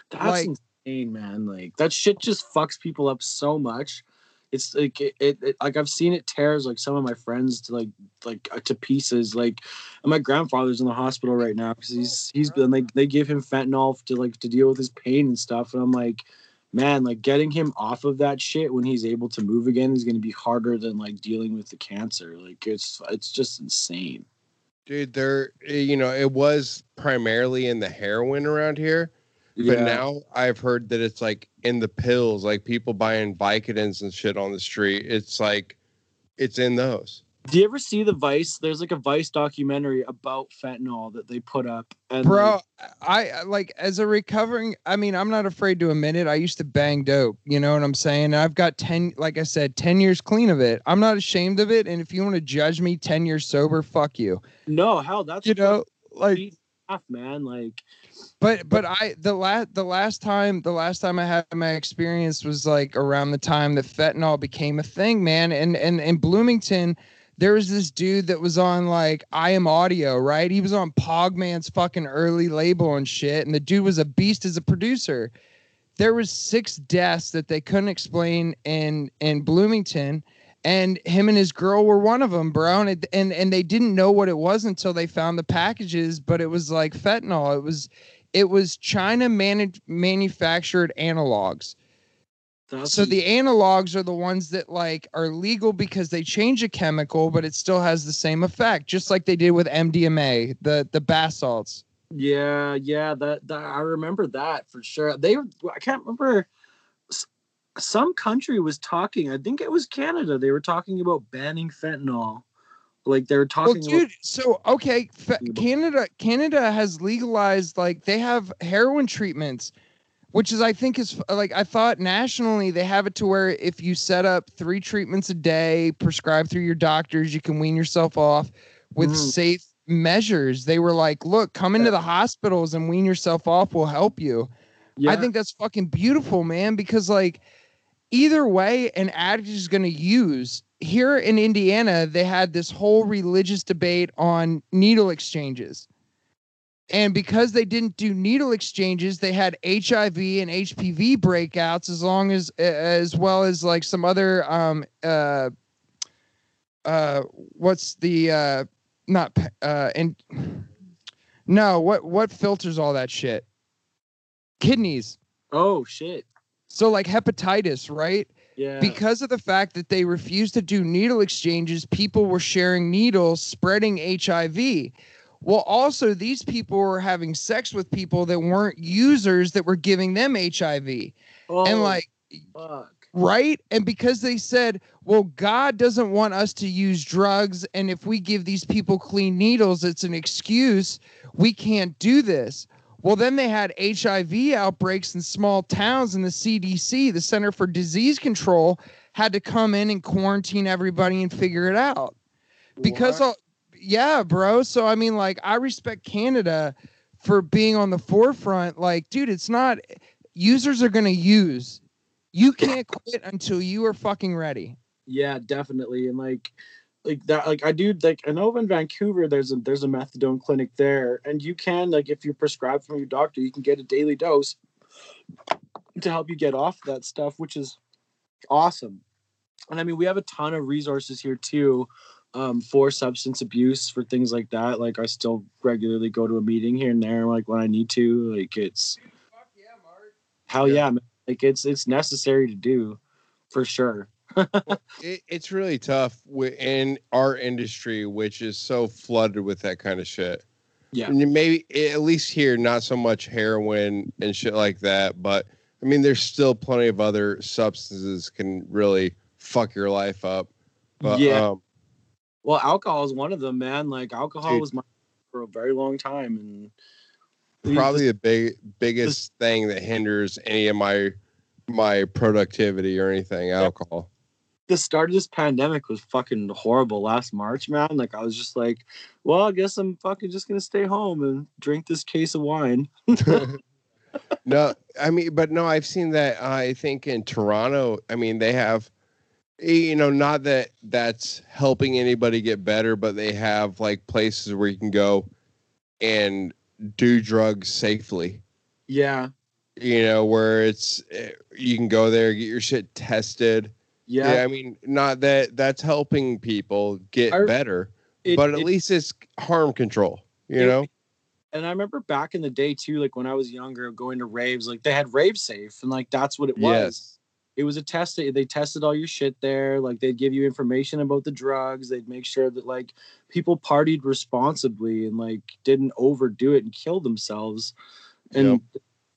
That's like- insane, man. Like that shit just fucks people up so much. It's like it, it, like I've seen it tears like some of my friends to like like uh, to pieces. Like my grandfather's in the hospital right now because he's he's been like they give him fentanyl to like to deal with his pain and stuff. And I'm like, man, like getting him off of that shit when he's able to move again is gonna be harder than like dealing with the cancer. Like it's it's just insane. Dude, there, eh, you know, it was primarily in the heroin around here, but now I've heard that it's like in the pills, like people buying Vicodins and shit on the street. It's like, it's in those. Do you ever see the Vice? There's like a Vice documentary about fentanyl that they put up. And bro like, I I- like as a recovering i mean i'm not afraid to admit it i used to bang dope you know what i'm saying and i've got 10 like i said 10 years clean of it i'm not ashamed of it and if you want to judge me 10 years sober fuck you no, hell, that's you know like fucking tough, man. Like, but but i the last the last time the last time i had my experience was like around the time that fentanyl became a thing man and and in bloomington there was this dude that was on like I am audio, right? He was on Pogman's fucking early label and shit, and the dude was a beast as a producer. There was six deaths that they couldn't explain in in Bloomington, and him and his girl were one of them, bro. And it, and and they didn't know what it was until they found the packages, but it was like fentanyl. It was it was China manu- manufactured analogs. that's So the analogs are the ones that like are legal because they change a chemical, but it still has the same effect, just like they did with MDMA, the the bath salts. yeah, yeah, that, that I remember that for sure. They, I can't remember. Some country was talking. I think it was Canada. They were talking about banning fentanyl. Like they were Well, talking. dude, so okay, Canada Canada has legalized like they have heroin treatments, which is I think is like I thought nationally they have it to where if you set up three treatments a day prescribed through your doctors, you can wean yourself off with Mhm. safe measures. They were like, look, come into the hospitals and wean yourself off. We'll help you. yeah, I think that's fucking beautiful, man, because like either way, an addict is going to use. Here in Indiana, they had this whole religious debate on needle exchanges. And because they didn't do needle exchanges, they had HIV and HPV breakouts as long as as well as like some other um uh uh what's the uh not uh and no what what filters all that shit kidneys oh shit. so like hepatitis, right? Yeah. because of the fact that they refused to do needle exchanges, people were sharing needles, spreading HIV. Well, also, these people were having sex with people that weren't users that were giving them HIV. oh, and like, fuck. right? And because they said, well, God doesn't want us to use drugs. And if we give these people clean needles, it's an excuse. We can't do this. Well, then they had HIV outbreaks in small towns, and the CDC, the Center for Disease Control, had to come in and quarantine everybody and figure it out. Because, all, yeah, bro. So, I mean, like, I respect Canada for being on the forefront. Like, dude, it's not, users are going to use. You can't quit until you are fucking ready. Yeah, definitely. And like like that like I do like I know in Vancouver there's a there's a methadone clinic there and you can like if you're prescribed from your doctor you can get a daily dose to help you get off that stuff which is awesome. And I mean we have a ton of resources here too um, for substance abuse for things like that. Like I still regularly go to a meeting here and there like when I need to. Like it's hell Yeah. yeah, man. like it's it's necessary to do for sure. It, it's really tough in our industry, which is so flooded with that kind of shit. Yeah. Maybe at least here, not so much heroin and shit like that, but I mean, there's still plenty of other substances can really fuck your life up. But Yeah. um, Well, alcohol is one of them, man. Like alcohol Dude. was my for a very long time, and probably the big biggest thing that hinders any of my my productivity or anything, alcohol. The start of this pandemic was fucking horrible last March, man. Like I was just like, well, I guess I'm fucking just gonna stay home and drink this case of wine. no, I mean, but no, I've seen that. I think in Toronto, I mean, they have, you know, not that that's helping anybody get better, but they have like places where you can go and do drugs safely. Yeah, You know, where it's eh, you can go there, get your shit tested. Yeah. Yeah, I mean, not that that's helping people get I- better, It- but at it- least it's harm control. You it- know, and I remember back in the day too, like when I was younger, going to raves, like they had rave safe, and like that's what it was. yes. it was a test they tested all your shit there like they'd give you information about the drugs they'd make sure that like people partied responsibly and like didn't overdo it and kill themselves and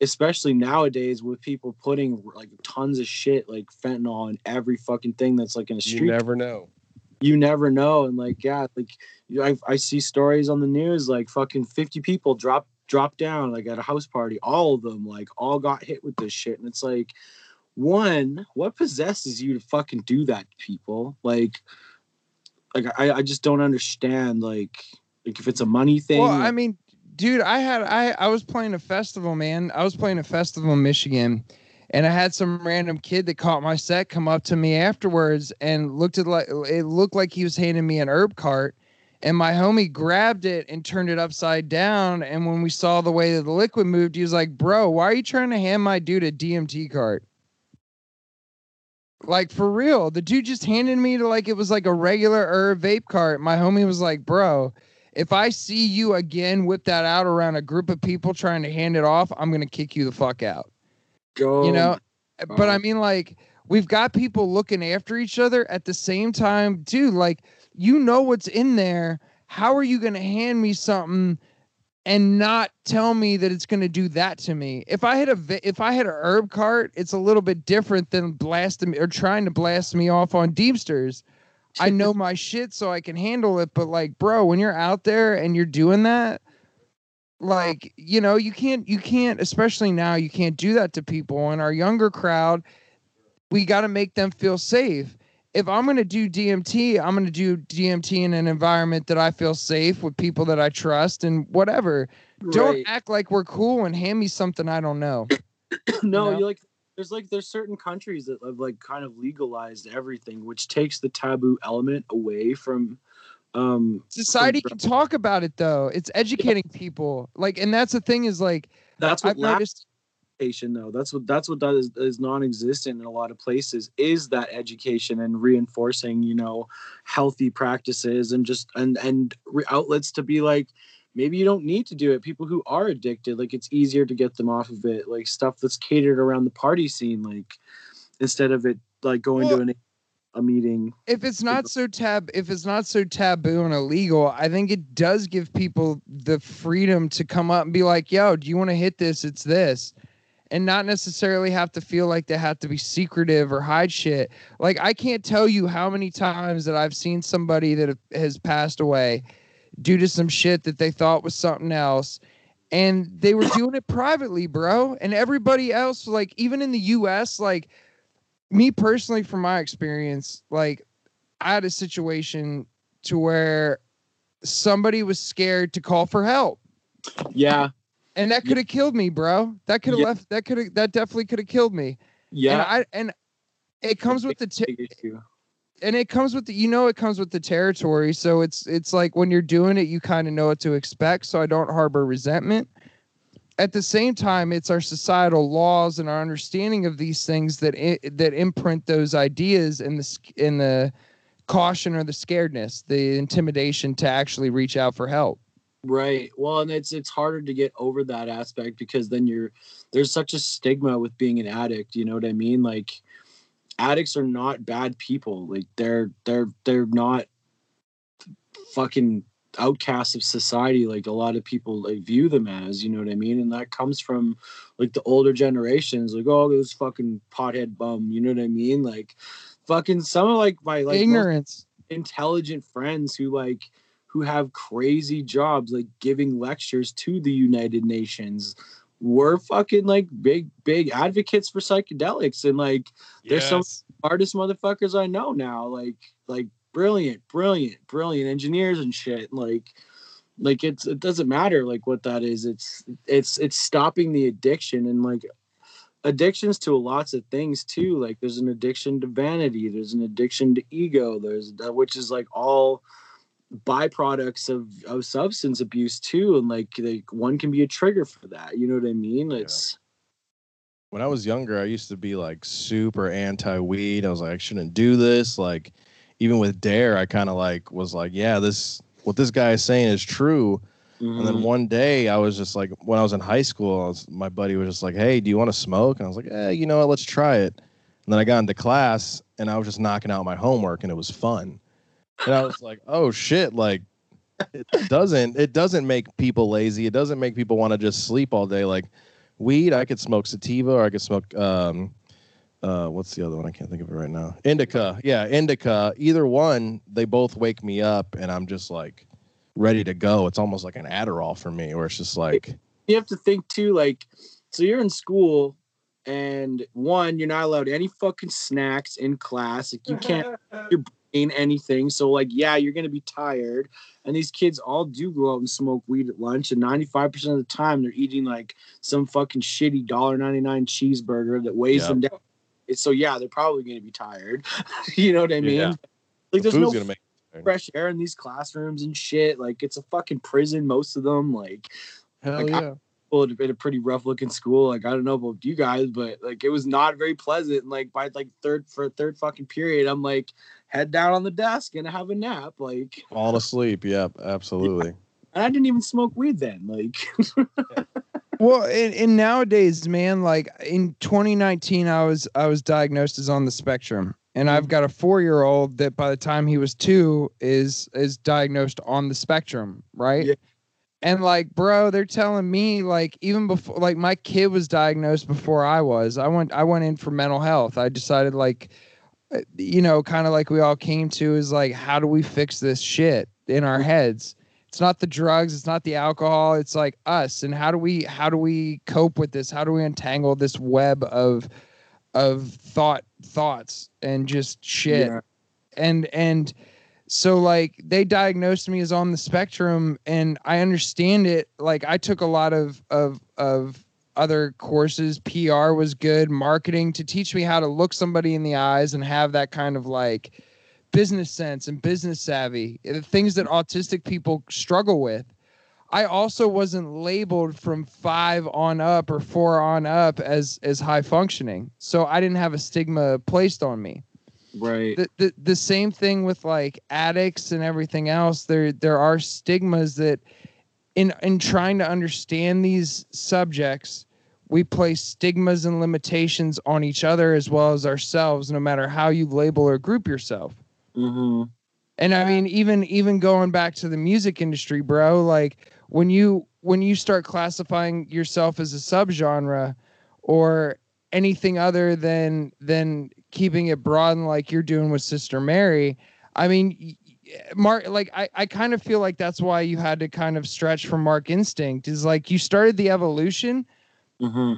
especially nowadays with people putting like tons of shit like fentanyl in every fucking thing that's like in a street. You never know. you never know and like yeah like I, I see stories on the news like fucking 50 people drop drop down like at a house party all of them like all got hit with this shit and it's like one what possesses you to fucking do that to people like like i i just don't understand like like if it's a money thing Well, I mean, dude, I had I I was playing a festival, man. I was playing a festival in Michigan, and I had some random kid that caught my set come up to me afterwards and looked at like it looked like he was handing me an herb cart. And my homie grabbed it and turned it upside down. And when we saw the way that the liquid moved, he was like, Bro, why are you trying to hand my dude a DMT cart? Like for real. The dude just handed me to like it was like a regular herb vape cart. My homie was like, Bro, if I see you again whip that out around a group of people trying to hand it off, I'm gonna kick you the fuck out. go You know? But I mean, like, we've got people looking after each other at the same time, dude. Like, you know what's in there. How are you gonna hand me something and not tell me that it's gonna do that to me? If I had a if I had a herb cart, it's a little bit different than blasting or trying to blast me off on Deepsters. I know my shit so I can handle it. But like, bro, when you're out there and you're doing that, like, you know, you can't, you can't, especially now, you can't do that to people. And our younger crowd, we got to make them feel safe. If I'm going to do DMT, I'm going to do DMT in an environment that I feel safe with people that I trust and whatever. Don't act like we're cool and hand me something I don't know. no, know? you like there's like there's certain countries that have like kind of legalized everything, which takes the taboo element away from um Society from- can talk about it though. It's educating people. Like, and that's the thing is like, that's what I've noticed. education though. That's what that's what that is, is non-existent in a lot of places is that education and reinforcing, you know, healthy practices and just and and re- outlets to be like maybe you don't need to do it. People who are addicted, like it's easier to get them off of it. Like stuff that's catered around the party scene, like instead of it like going Well- to an, a meeting. if it's not so tab if it's not so taboo and illegal i think it does give people the freedom to come up and be like yo do you want to hit this it's this and not necessarily have to feel like they have to be secretive or hide shit like i can't tell you how many times that i've seen somebody that has passed away due to some shit that they thought was something else. And they were doing it privately bro. And everybody else like even in the us like me personally from my experience like i had a situation to where somebody was scared to call for help. Yeah, and that could have killed me bro. That could have Yeah. left that could have that definitely could have killed me. And yeah. i and it comes with the t-. and it comes with the, you know it comes with the territory so it's it's like when you're doing it you kind of know what to expect so i don't harbor resentment at the same time it's our societal laws and our understanding of these things that that imprint those ideas and the in the caution or the scaredness the intimidation to actually reach out for help Right. Well, and it's it's harder to get over that aspect because then you're there's such a stigma with being an addict. You know what I mean? Like addicts are not bad people. Like they're they're they're not fucking outcasts of society like a lot of people like view them as you know what i mean? And that comes from like the older generations like oh this fucking pothead bum you know what i mean? Like fucking some of like my like ignorance. intelligent friends who like who have crazy jobs like giving lectures to the United Nations were fucking like big big advocates for psychedelics and like There's some- smartest motherfuckers I know now like like brilliant brilliant brilliant engineers and shit like like it's it doesn't matter like what that is it's it's it's stopping the addiction and like addictions to lots of things too like there's an addiction to vanity there's an addiction to ego there's that which is like all byproducts of of substance abuse too and like like one can be a trigger for that you know what i mean it's when I was younger, I used to be like super anti weed. I was like, I shouldn't do this. Like, even with Dare, I kind of like was like, yeah, this what this guy is saying is true. And then Mhm. one day, I was just like, when I was in high school, I was, my buddy was just like, hey, do you want to smoke? And I was like, eh, you know what? Let's try it. And then I got into class, and I was just knocking out my homework, and it was fun. And I was like, oh shit, like. It doesn't. It doesn't make people lazy. It doesn't make people want to just sleep all day. Like, weed, I could smoke sativa or I could smoke um uh what's the other one? I can't think of it right now. Indica. Yeah, indica. Either one, they both wake me up and I'm just like ready to go. It's almost like an Adderall for me where it's just like you have to think too like so you're in school and one you're not allowed any fucking snacks in class like you can't eat anything so like yeah you're gonna be tired and these kids all do go out and smoke weed at lunch and 95% of the time they're eating like some fucking shitty $1.99 cheeseburger that weighs Yeah. them down It's- so yeah they're probably gonna be tired you know what i mean Yeah. like the there's no gonna make fresh air in these classrooms and shit like it's a fucking prison most of them like hell Like, I- yeah. school at a pretty rough looking school. Like I don't know about you guys, but like it was not very pleasant. And like by like third for third fucking period, I'm like head down on the desk and have a nap. Like fall asleep. Yep, absolutely. and I didn't even smoke weed then. Like Well, and, and nowadays, man, like in 2019, I was I was diagnosed as on the spectrum, and I've mm. got a four year old that by the time he was two is is diagnosed on the spectrum, right? Yeah. And like, bro, they're telling me like even before, like my kid was diagnosed before I was. I went I went in for mental health. I decided like, you know, kind of like we all came to is like, how do we fix this shit in our heads? it's not the drugs it's not the alcohol it's like us and how do we how do we cope with this how do we untangle this web of of thought thoughts and just shit Yeah. and and so like they diagnosed me as on the spectrum and i understand it like i took a lot of of of other courses. Pr was good. Marketing to teach me how to look somebody in the eyes and have that kind of like business sense and business savvy eh, the things that autistic people struggle with. I also wasn't labeled from five on up or four on up as as high functioning so i didn't have a stigma placed on me. Right. the, the the same thing with like addicts and everything else. There there are stigmas that in in trying to understand these subjects we place stigmas and limitations on each other as well as ourselves, no matter how you label or group yourself. hmm And I mean, even even going back to the music industry, bro, like when you when you start classifying yourself as a subgenre or anything other than than keeping it broad and like you're doing with Sister Mary, I mean, Mark, like I, I kind of feel like that's why you had to kind of stretch from Mark Instinct is like you started the evolution. hmm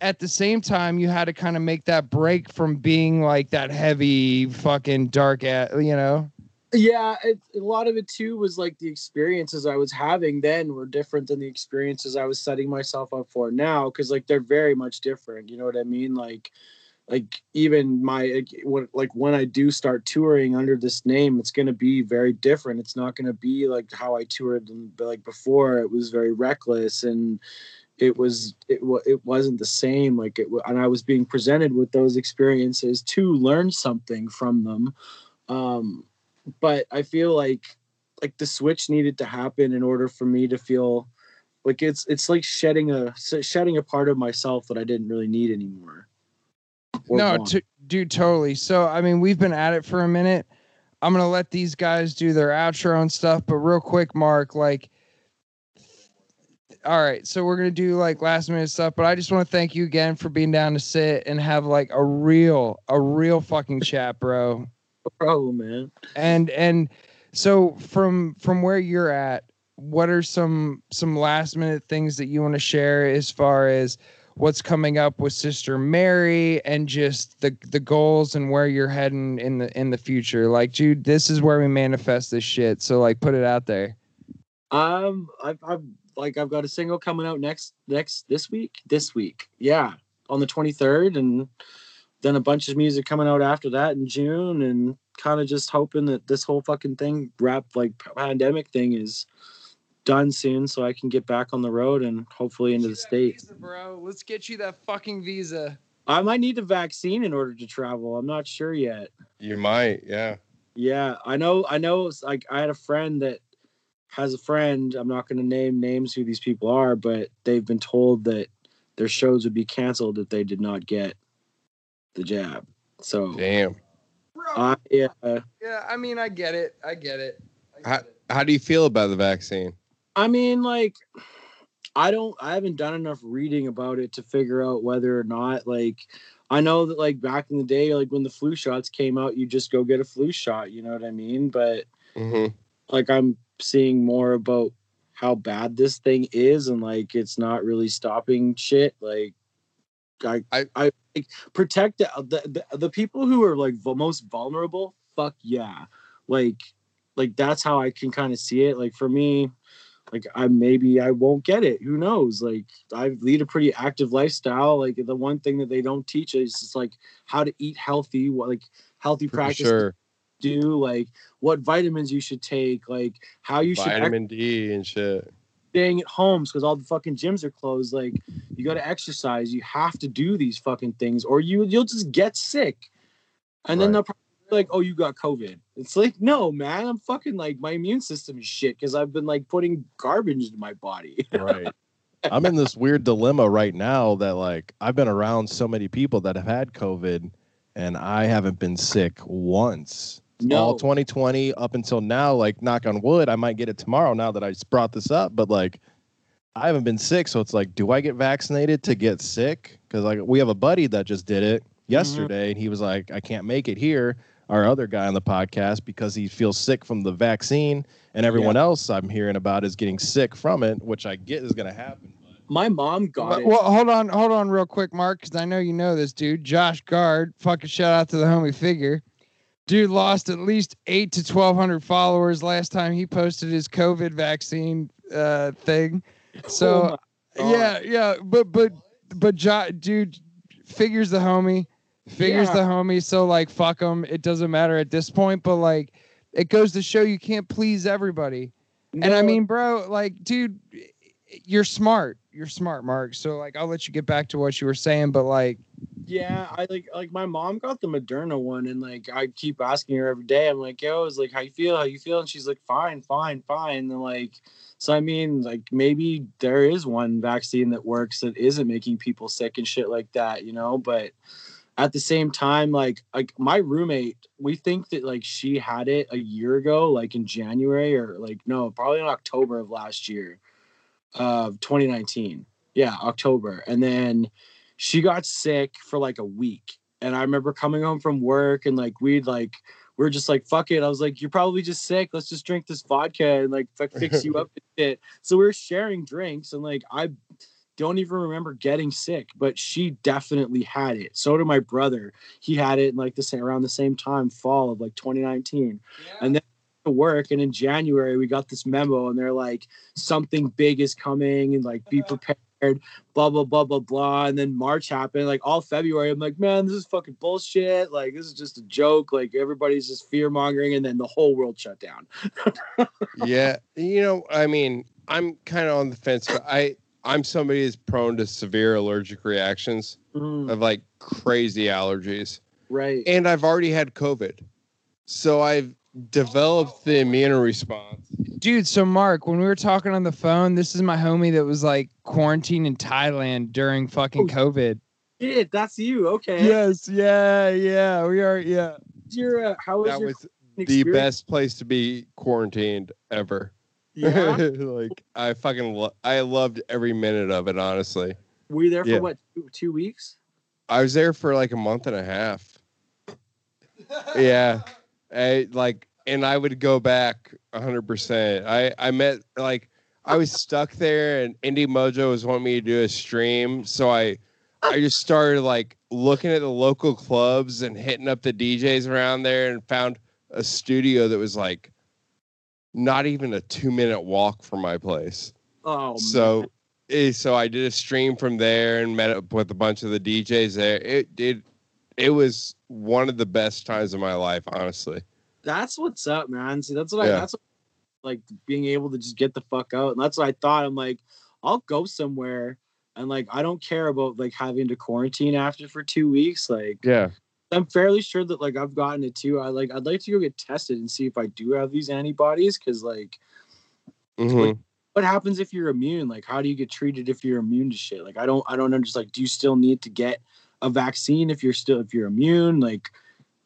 At the same time, you had to kind of make that break from being like that heavy fucking dark, at you know. Yeah, it, a lot of it too was like the experiences I was having then were different than the experiences I was setting myself up for now because like they're very much different. You know what I mean? Like, like even my like, when I do start touring under this name, it's gonna be very different. It's not gonna be like how I toured like before. It was very reckless and it was it, it wasn't the same like it and i was being presented with those experiences to learn something from them um but i feel like like the switch needed to happen in order for me to feel like it's it's like shedding a shedding a part of myself that i didn't really need anymore Or no, t- dude, totally. So, I mean, we've been at it for a minute. I'm gonna let these guys do their outro and stuff, but real quick, Mark, like, all right, so we're gonna do like last minute stuff, but I just want to thank you again for being down to sit and have like a real, a real fucking chat, bro. no problem man And and so from from where you're at, what are some some last minute things that you want to share as far as what's coming up with Sister Mary and just the the goals and where you're heading in the in the future? Like, dude, this is where we manifest this shit. So like put it out there. Um, I've, I've like I've got a single coming out next next this week. This week, yeah, on the twenty third, and then a bunch of music coming out after that in June, and kind of just hoping that this whole fucking thing, rap like pandemic thing, is done soon, so I can get back on the road and hopefully into the states. Visa, bro. Let's get you that fucking visa. I might need a vaccine in order to travel. I'm not sure yet. You might, yeah. Yeah, I know. I know. Like I had a friend that has a friend. I'm not going to name names who these people are, but they've been told that their shows would be canceled if they did not get the jab. So, Damn. Bro, I yeah, yeah, I mean, I get it. I get it. I How, get it. how do you feel about the vaccine? I mean, like, I don't. I haven't done enough reading about it to figure out whether or not like. I know that like back in the day, like when the flu shots came out, you just go get a flu shot. You know what I mean? But hmm like I'm seeing more about how bad this thing is and like it's not really stopping shit. Like I I, I- like, protect the, the the the people who are like the most vulnerable. Fuck yeah, like like that's how I can kind of see it. Like for me, like I maybe I won't get it. Who knows? Like I lead a pretty active lifestyle. Like the one thing that they don't teach is just like how to eat healthy, what like healthy For practice sure. do, like what vitamins you should take, like how you should act Vitamin D and shit. staying at homes because all the fucking gyms are closed. Like you got to exercise. You have to do these fucking things, or you you'll just get sick. And then Right. they'll probably be like, "Oh, you got COVID." It's like, no, man, I'm fucking like my immune system is shit because I've been like putting garbage into my body. right i'm in this weird dilemma right now that like i've been around so many people that have had covid and i haven't been sick once No. all 2020 up until now like knock on wood i might get it tomorrow now that i just brought this up but like i haven't been sick so it's like do i get vaccinated to get sick because like we have a buddy that just did it mm-hmm. yesterday and he was like i can't make it here our other guy on the podcast because he feels sick from the vaccine and everyone else i'm hearing about is getting sick from it which i get is going to happen My mom got Well, it. well, hold on, hold on, real quick, Mark, because I know you know this dude, Josh Guard. Fucking shout out to the homie figure. Dude lost at least eight to twelve hundred followers last time he posted his COVID vaccine uh, thing. So Oh yeah, yeah, but but but jo- dude, figures the homie, figures Yeah. the homie. So like, fuck him. It doesn't matter at this point. But like, it goes to show you can't please everybody. And I mean, bro, like, dude, you're smart. you're smart, Mark. So like I'll let you get back to what you were saying, but like Yeah, I like like my mom got the Moderna one, and like I keep asking her every day. I'm like, yo, is like how you feel? How you feel? And she's like, fine, fine, fine. And like, so I mean, like maybe there is one vaccine that works that isn't making people sick and shit like that, you know. But at the same time, like like my roommate, we think that like she had it a year ago, like in January or like no, probably in October of last year, of 2019. Yeah, October, and then she got sick for like a week. And I remember coming home from work and like we'd like we are just like fuck it. I was like, you're probably just sick. Let's just drink this vodka and like fix you up and shit. So we are sharing drinks and like I don't even remember getting sick, but she definitely had it. So did my brother. He had it in like the same around the same time, fall of like 2019. And then to work and in January we got this memo and they're like something big is coming and like be uh-huh. prepared blah blah blah blah blah. And then march happened like all february i'm like man this is fucking bullshit. Like this is just a joke. Like everybody's just fear mongering and then the whole world shut down. Yeah, you know, I mean, I'm kind of on the fence, but I I'm somebody who's prone to severe allergic reactions Mm, of like crazy allergies, right and I've already had COVID, so I've developed the immune response. dude, so Mark, when we were talking on the phone, this is my homie that was like quarantined in Thailand during fucking Oh, COVID. Shit, that's you okay Yes, yeah, yeah. We are yeah. your uh, how was That your was the experience? best place to be quarantined ever. Yeah like I fucking lo- I loved every minute of it. Honestly, were you there for Yeah. what two, two weeks I was there for like a month and a half. Yeah, I like, and I would go back hundred percent. I I met like I was stuck there, and Indie Mojo was wanting me to do a stream, so I I just started like looking at the local clubs and hitting up the DJs around there, and found a studio that was like not even a two minute walk from my place. oh so man. eh, so I did a stream from there and met up with a bunch of the DJs there. It did it was one of the best times of my life, honestly. that's what's up man see that's what i that's what, like being able to just get the fuck out and that's what i thought i'm like i'll go somewhere and like i don't care about like having to quarantine after for two weeks like Yeah. I'm fairly sure that like I've gotten it too. I like I'd like to go get tested and see if I do have these antibodies because like Mhm. what happens if you're immune? Like how do you get treated if you're immune to shit? Like I don't I don't understand. Like do you still need to get a vaccine if you're still if you're immune? Like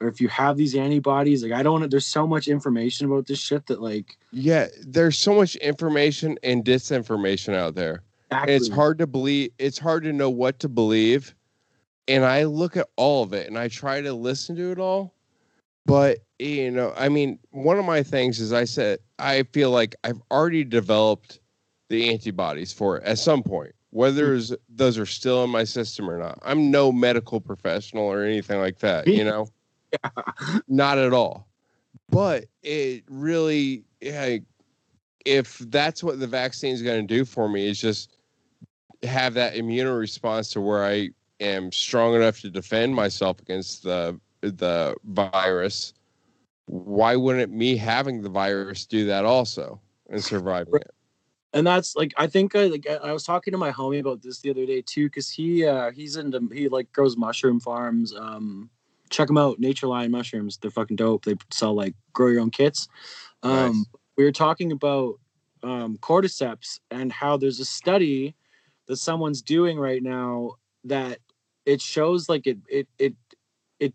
or if you have these antibodies? Like I don't. There's so much information about this shit that like Yeah, there's so much information and disinformation out there. And it's hard to believe it's hard to know what to believe and i look at all of it and i try to listen to it all but you know i mean one of my things is i said i feel like i've already developed the antibodies for it at some point whether mm. it's- those are still in my system or not. I'm no medical professional or anything like that you know? Not at all. But it really yeah, if that's what the vaccine is going to do for me is just have that immune response to where I am strong enough to defend myself against the the virus, why wouldn't me having the virus do that also and surviving it? and that's like I think I like I was talking to my homie about this the other day too because he uh he's into he like grows mushroom farms. Um, check them out, Nature Line mushrooms. They're fucking dope. They sell like grow your own kits. Um, Nice. we were talking about um, cordyceps and how there's a study that someone's doing right now that it shows like it it it it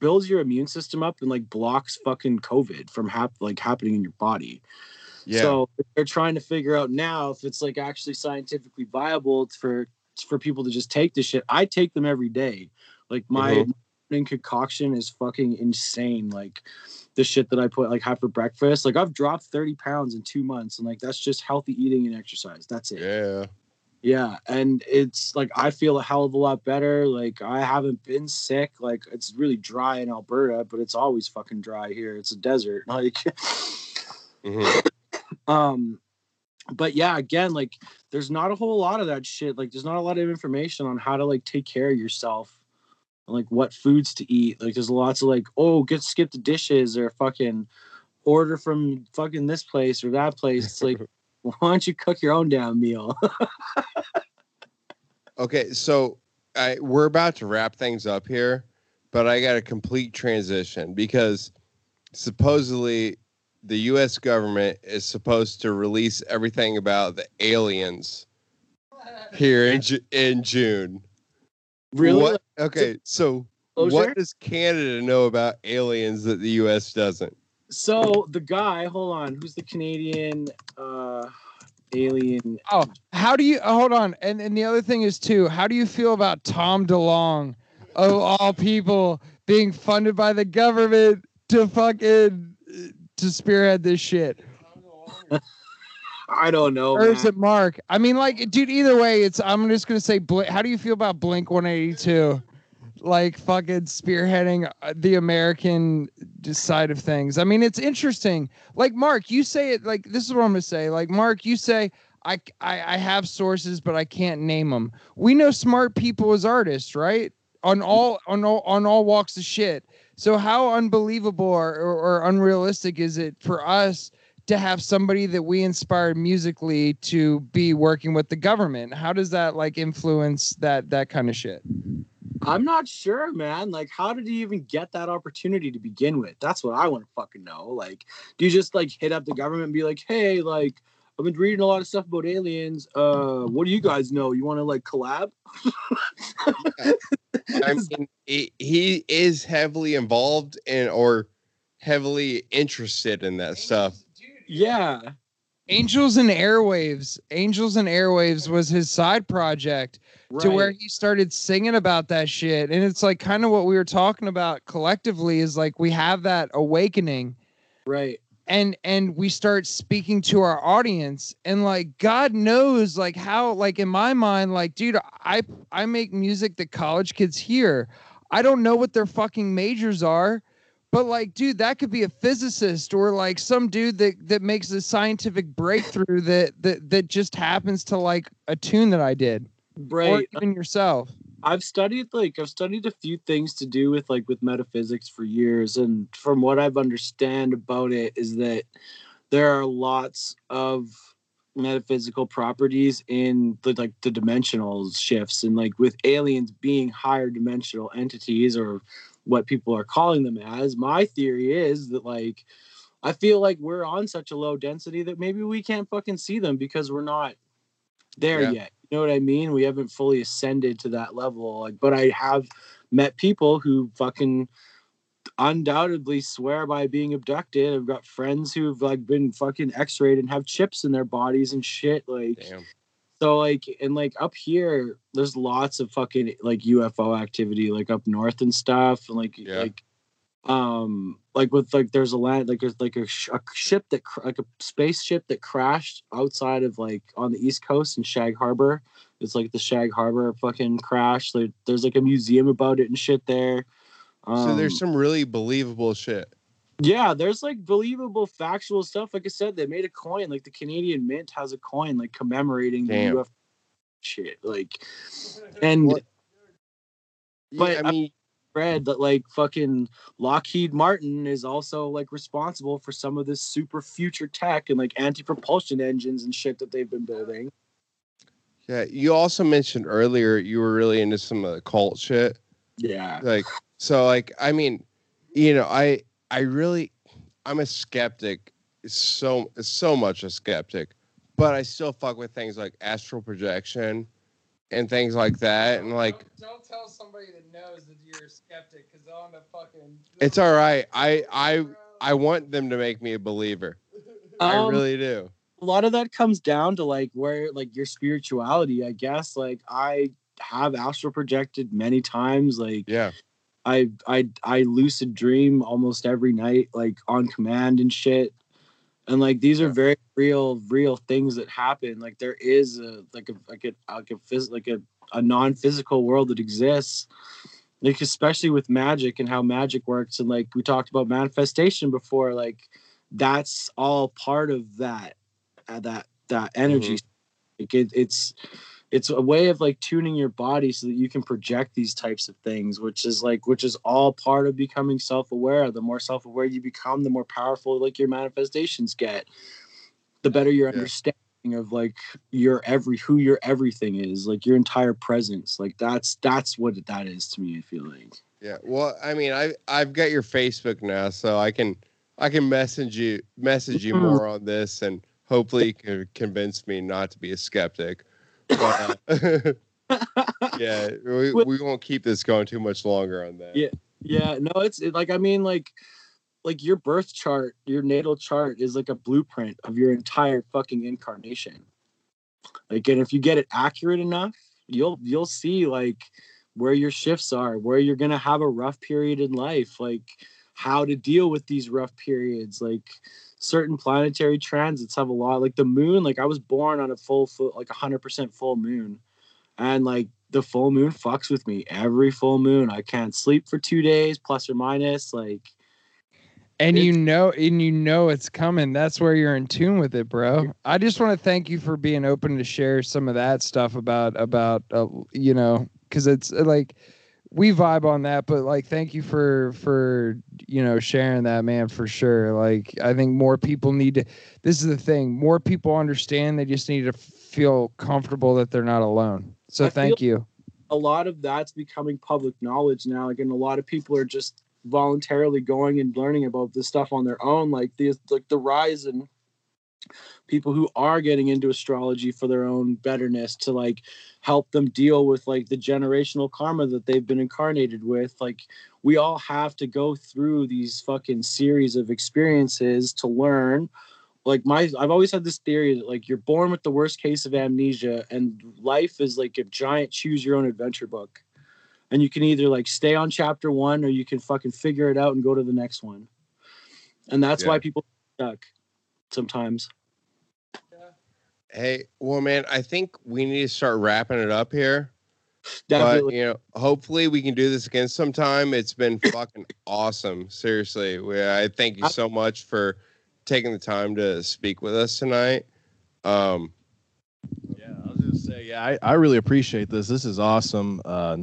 builds your immune system up and like blocks fucking COVID from hap- like happening in your body. Yeah. So they're trying to figure out now if it's like actually scientifically viable for for people to just take this shit. I take them every day. Like my Mhm. morning concoction is fucking insane. Like the shit that I put like have for breakfast. Like I've dropped 30 pounds in two months, and like that's just healthy eating and exercise. That's it. yeah. Yeah, and it's like I feel a hell of a lot better. Like I haven't been sick. Like it's really dry in Alberta, but it's always fucking dry here. It's a desert. Like Mhm. um but yeah, again, like there's not a whole lot of that shit. Like there's not a lot of information on how to like take care of yourself and like what foods to eat. Like there's lots of like, oh, get skip the dishes or fucking order from fucking this place or that place. It's like why don't you cook your own damn meal? Okay, so I we're about to wrap things up here, but I got a complete transition because supposedly the U.S. government is supposed to release everything about the aliens here in in June. Really? What, okay, so what does Canada know about aliens that the U.S. doesn't? So the guy, hold on, who's the Canadian uh alien? Oh, how do you uh, hold on? And and the other thing is too, how do you feel about Tom DeLonge, of all people, being funded by the government to fucking uh, to spearhead this shit? I don't know. or is man. it Mark? I mean, like, dude, either way, it's. I'm just gonna say, Bl- how do you feel about Blink 182? Like fucking spearheading uh, the American side of things. I mean, it's interesting. Like Mark, you say it. Like this is what I'm gonna say. Like Mark, you say I I, I have sources, but I can't name them. We know smart people as artists, right? On all on all on all walks of shit. So how unbelievable or, or, or unrealistic is it for us to have somebody that we inspired musically to be working with the government? How does that like influence that that kind of shit? I'm not sure, man. Like, how did he even get that opportunity to begin with? That's what I want to fucking know. Like, do you just like hit up the government and be like, hey, like, I've been reading a lot of stuff about aliens. Uh, what do you guys know? You want to like collab? I mean, he, he is heavily involved in or heavily interested in that stuff. yeah. Angels and Airwaves. Angels and Airwaves was his side project to where he started singing about that shit. And it's like kind of what we were talking about collectively is like we have that awakening. Right. and and we start speaking to our audience. And like god knows like how like in my mind like dude i i make music that college kids hear. I don't know what their fucking majors are but like dude that could be a physicist or like some dude that that makes a scientific breakthrough that that that just happens to like a tune that i did or Right. even yourself I've studied like I've studied a few things to do with like with metaphysics for years, and from what I've understand about it is that there are lots of metaphysical properties in the like the dimensional shifts and like with aliens being higher dimensional entities or what people are calling them as my theory is that like i feel like we're on such a low density that maybe we can't fucking see them because we're not there Yeah. yet you know what i mean we haven't fully ascended to that level like but i have met people who fucking undoubtedly swear by being abducted i've got friends who've like been fucking x-rayed and have chips in their bodies and shit like Damn. so like and like up here there's lots of fucking like ufo activity like up north and stuff and like Yeah. like um like with like there's a land like there's like a, sh- a ship that cr- like a spaceship that crashed outside of like on the east coast in shag harbor it's like the shag harbor fucking crash like there's like a museum about it and shit there so there's Um, some really believable shit. yeah, there's like believable factual stuff. Like I said, they made a coin. Like the Canadian Mint has a coin like commemorating Damn. the UFO shit. Like, and But I- mean, read that like fucking Lockheed Martin is also like responsible for some of this super future tech and like anti-propulsion engines and shit that they've been building. yeah. You also mentioned earlier you were really into some of the cult shit. Yeah. like so like i mean you know i i really i'm a skeptic so so much a skeptic but i still fuck with things like astral projection and things like that and like don't tell somebody that knows that you're a skeptic because they'll end up fucking it's all right. I i i want them to make me a believer. I Um, really do. a lot of that comes down to like where like your spirituality i guess. Like i have astral projected many times like yeah. I i i lucid dream almost every night like on command and shit and like these are very real real things that happen. Like there is a like a like a like a phys- like a, a non-physical world that exists. Like especially with magic and how magic works. And like we talked about manifestation before. Like that's all part of that uh, that that energy. Like it, it's it's a way of like tuning your body so that you can project these types of things which is like which is all part of becoming self-aware the more self-aware you become the more powerful like your manifestations get the better your Yeah. understanding of like your every who your everything is, like your entire presence. Like that's that's what that is to me. I feel like. Yeah. Well, I mean, I I've got your Facebook now, so I can I can message you message you mm-hmm. more on this, and hopefully you can convince me not to be a skeptic. But, uh, yeah, we, we won't keep this going too much longer on that. Yeah. Yeah, no, it's it, like I mean, like like your birth chart, your natal chart is like a blueprint of your entire fucking incarnation. Like, and if you get it accurate enough, you'll you'll see like where your shifts are, where you're gonna have a rough period in life, like how to deal with these rough periods, like certain planetary transits have a lot like the moon like i was born on a full full like 100% full moon. And like the full moon fucks with me every full moon. I can't sleep for two days plus or minus like and you know and you know it's coming. That's where you're in tune with it bro. I just want to thank you for being open to share some of that stuff about about uh, you know because it's uh, like we vibe on that but like thank you for for you know sharing that man for sure like i think more people need to this is the thing more people understand they just need to feel comfortable that they're not alone so I thank you a lot of that's becoming public knowledge now. Like, and a lot of people are just voluntarily going and learning about this stuff on their own. Like the like the rise in people who are getting into astrology for their own betterness to like help them deal with like the generational karma that they've been incarnated with. Like we all have to go through these fucking series of experiences to learn like my I've always had this theory that like you're born with the worst case of amnesia and life is like a giant choose your own adventure book. And you can either like stay on chapter 1 or you can fucking figure it out and go to the next one. And that's why people stuck sometimes. Hey, well, man, I think we need to start wrapping it up here. But Definitely. you know, hopefully we can do this again sometime. It's been fucking awesome. Seriously, we, I thank you so much for taking the time to speak with us tonight. Um, Yeah, I was gonna say, yeah, I, I really appreciate this. This is awesome. Uh,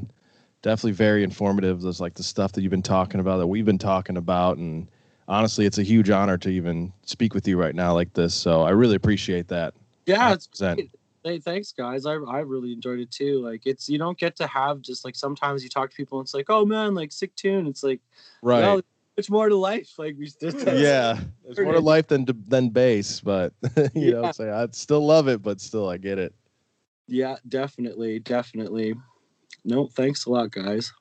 definitely very informative. There's like the stuff that you've been talking about that we've been talking about, and honestly, it's a huge honor to even speak with you right now like this. So I really appreciate that. yeah, 100%. great. Hey, thanks guys. I I really enjoyed it too. Like it's you don't get to have just like sometimes you talk to people and it's like, "Oh man, like sick tune." It's like, right. well, it's more to life. Like we just yeah, it's more to life than than bass, but you know, what I'm I still love it, but still I get it. Yeah, definitely, definitely. No, thanks a lot, guys.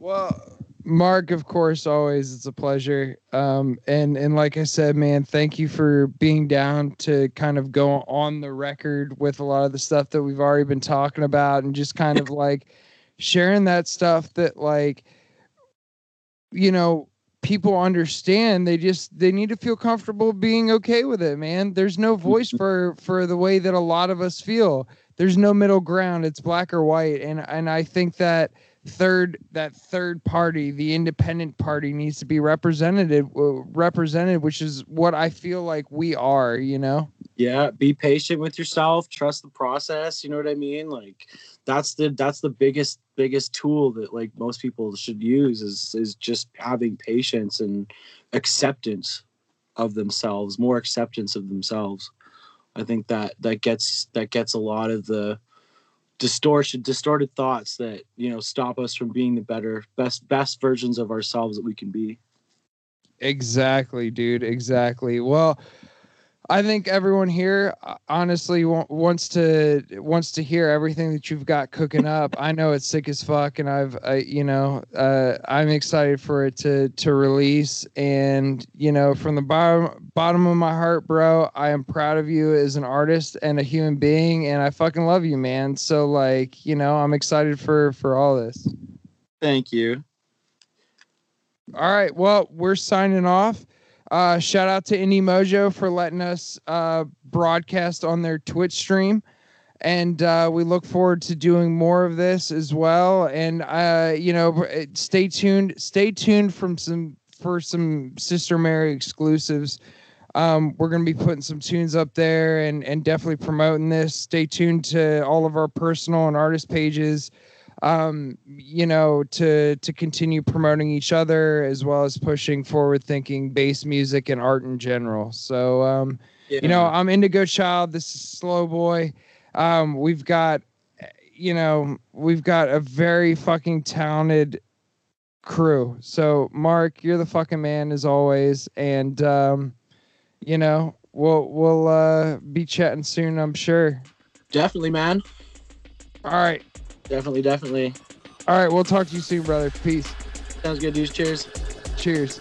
Well, Mark, of course, always it's a pleasure. Um, and and like I said, man, thank you for being down to kind of go on the record with a lot of the stuff that we've already been talking about, and just kind of like sharing that stuff that like you know people understand. They just they need to feel comfortable being okay with it man. There's no voice for for the way that a lot of us feel. There's no middle ground. It's black or white. And and i think that third that third party the independent party needs to be represented uh, represented which is what i feel like we are you know Yeah, be patient with yourself, trust the process, you know what I mean? Like that's the that's the biggest biggest tool that like most people should use is is just having patience and acceptance of themselves, more acceptance of themselves. I think that that gets that gets a lot of the distortion distorted thoughts that you know stop us from being the better best best versions of ourselves that we can be Exactly, dude. Exactly. Well, I think everyone here uh, honestly wa- wants to wants to hear everything that you've got cooking up. I know it's sick as fuck, and I've I, you know uh, I'm excited for it to to release. And you know, from the bottom bottom of my heart, bro, I am proud of you as an artist and a human being, and I fucking love you, man. So like, you know, I'm excited for for all this. thank you All right. Well, we're signing off. Uh, shout out to Indie Mojo for letting us uh, broadcast on their Twitch stream. And uh, we look forward to doing more of this as well. And uh, you know, stay tuned. Stay tuned from some for some Sister Mary exclusives. Um, we're gonna be putting some tunes up there and and definitely promoting this. Stay tuned to all of our personal and artist pages. Um, you know, to to continue promoting each other as well as pushing forward thinking bass music and art in general. So um, you know, I'm Indigo Child. This is Slow Boy. Um, we've got, you know, we've got a very fucking talented crew. So, Mark, you're the fucking man as always, and um, you know, we'll we'll uh, be chatting soon. I'm sure. definitely, man. All right, Definitely, definitely. all right. We'll talk to you soon, brother. Peace. Sounds good, dudes. Cheers. Cheers.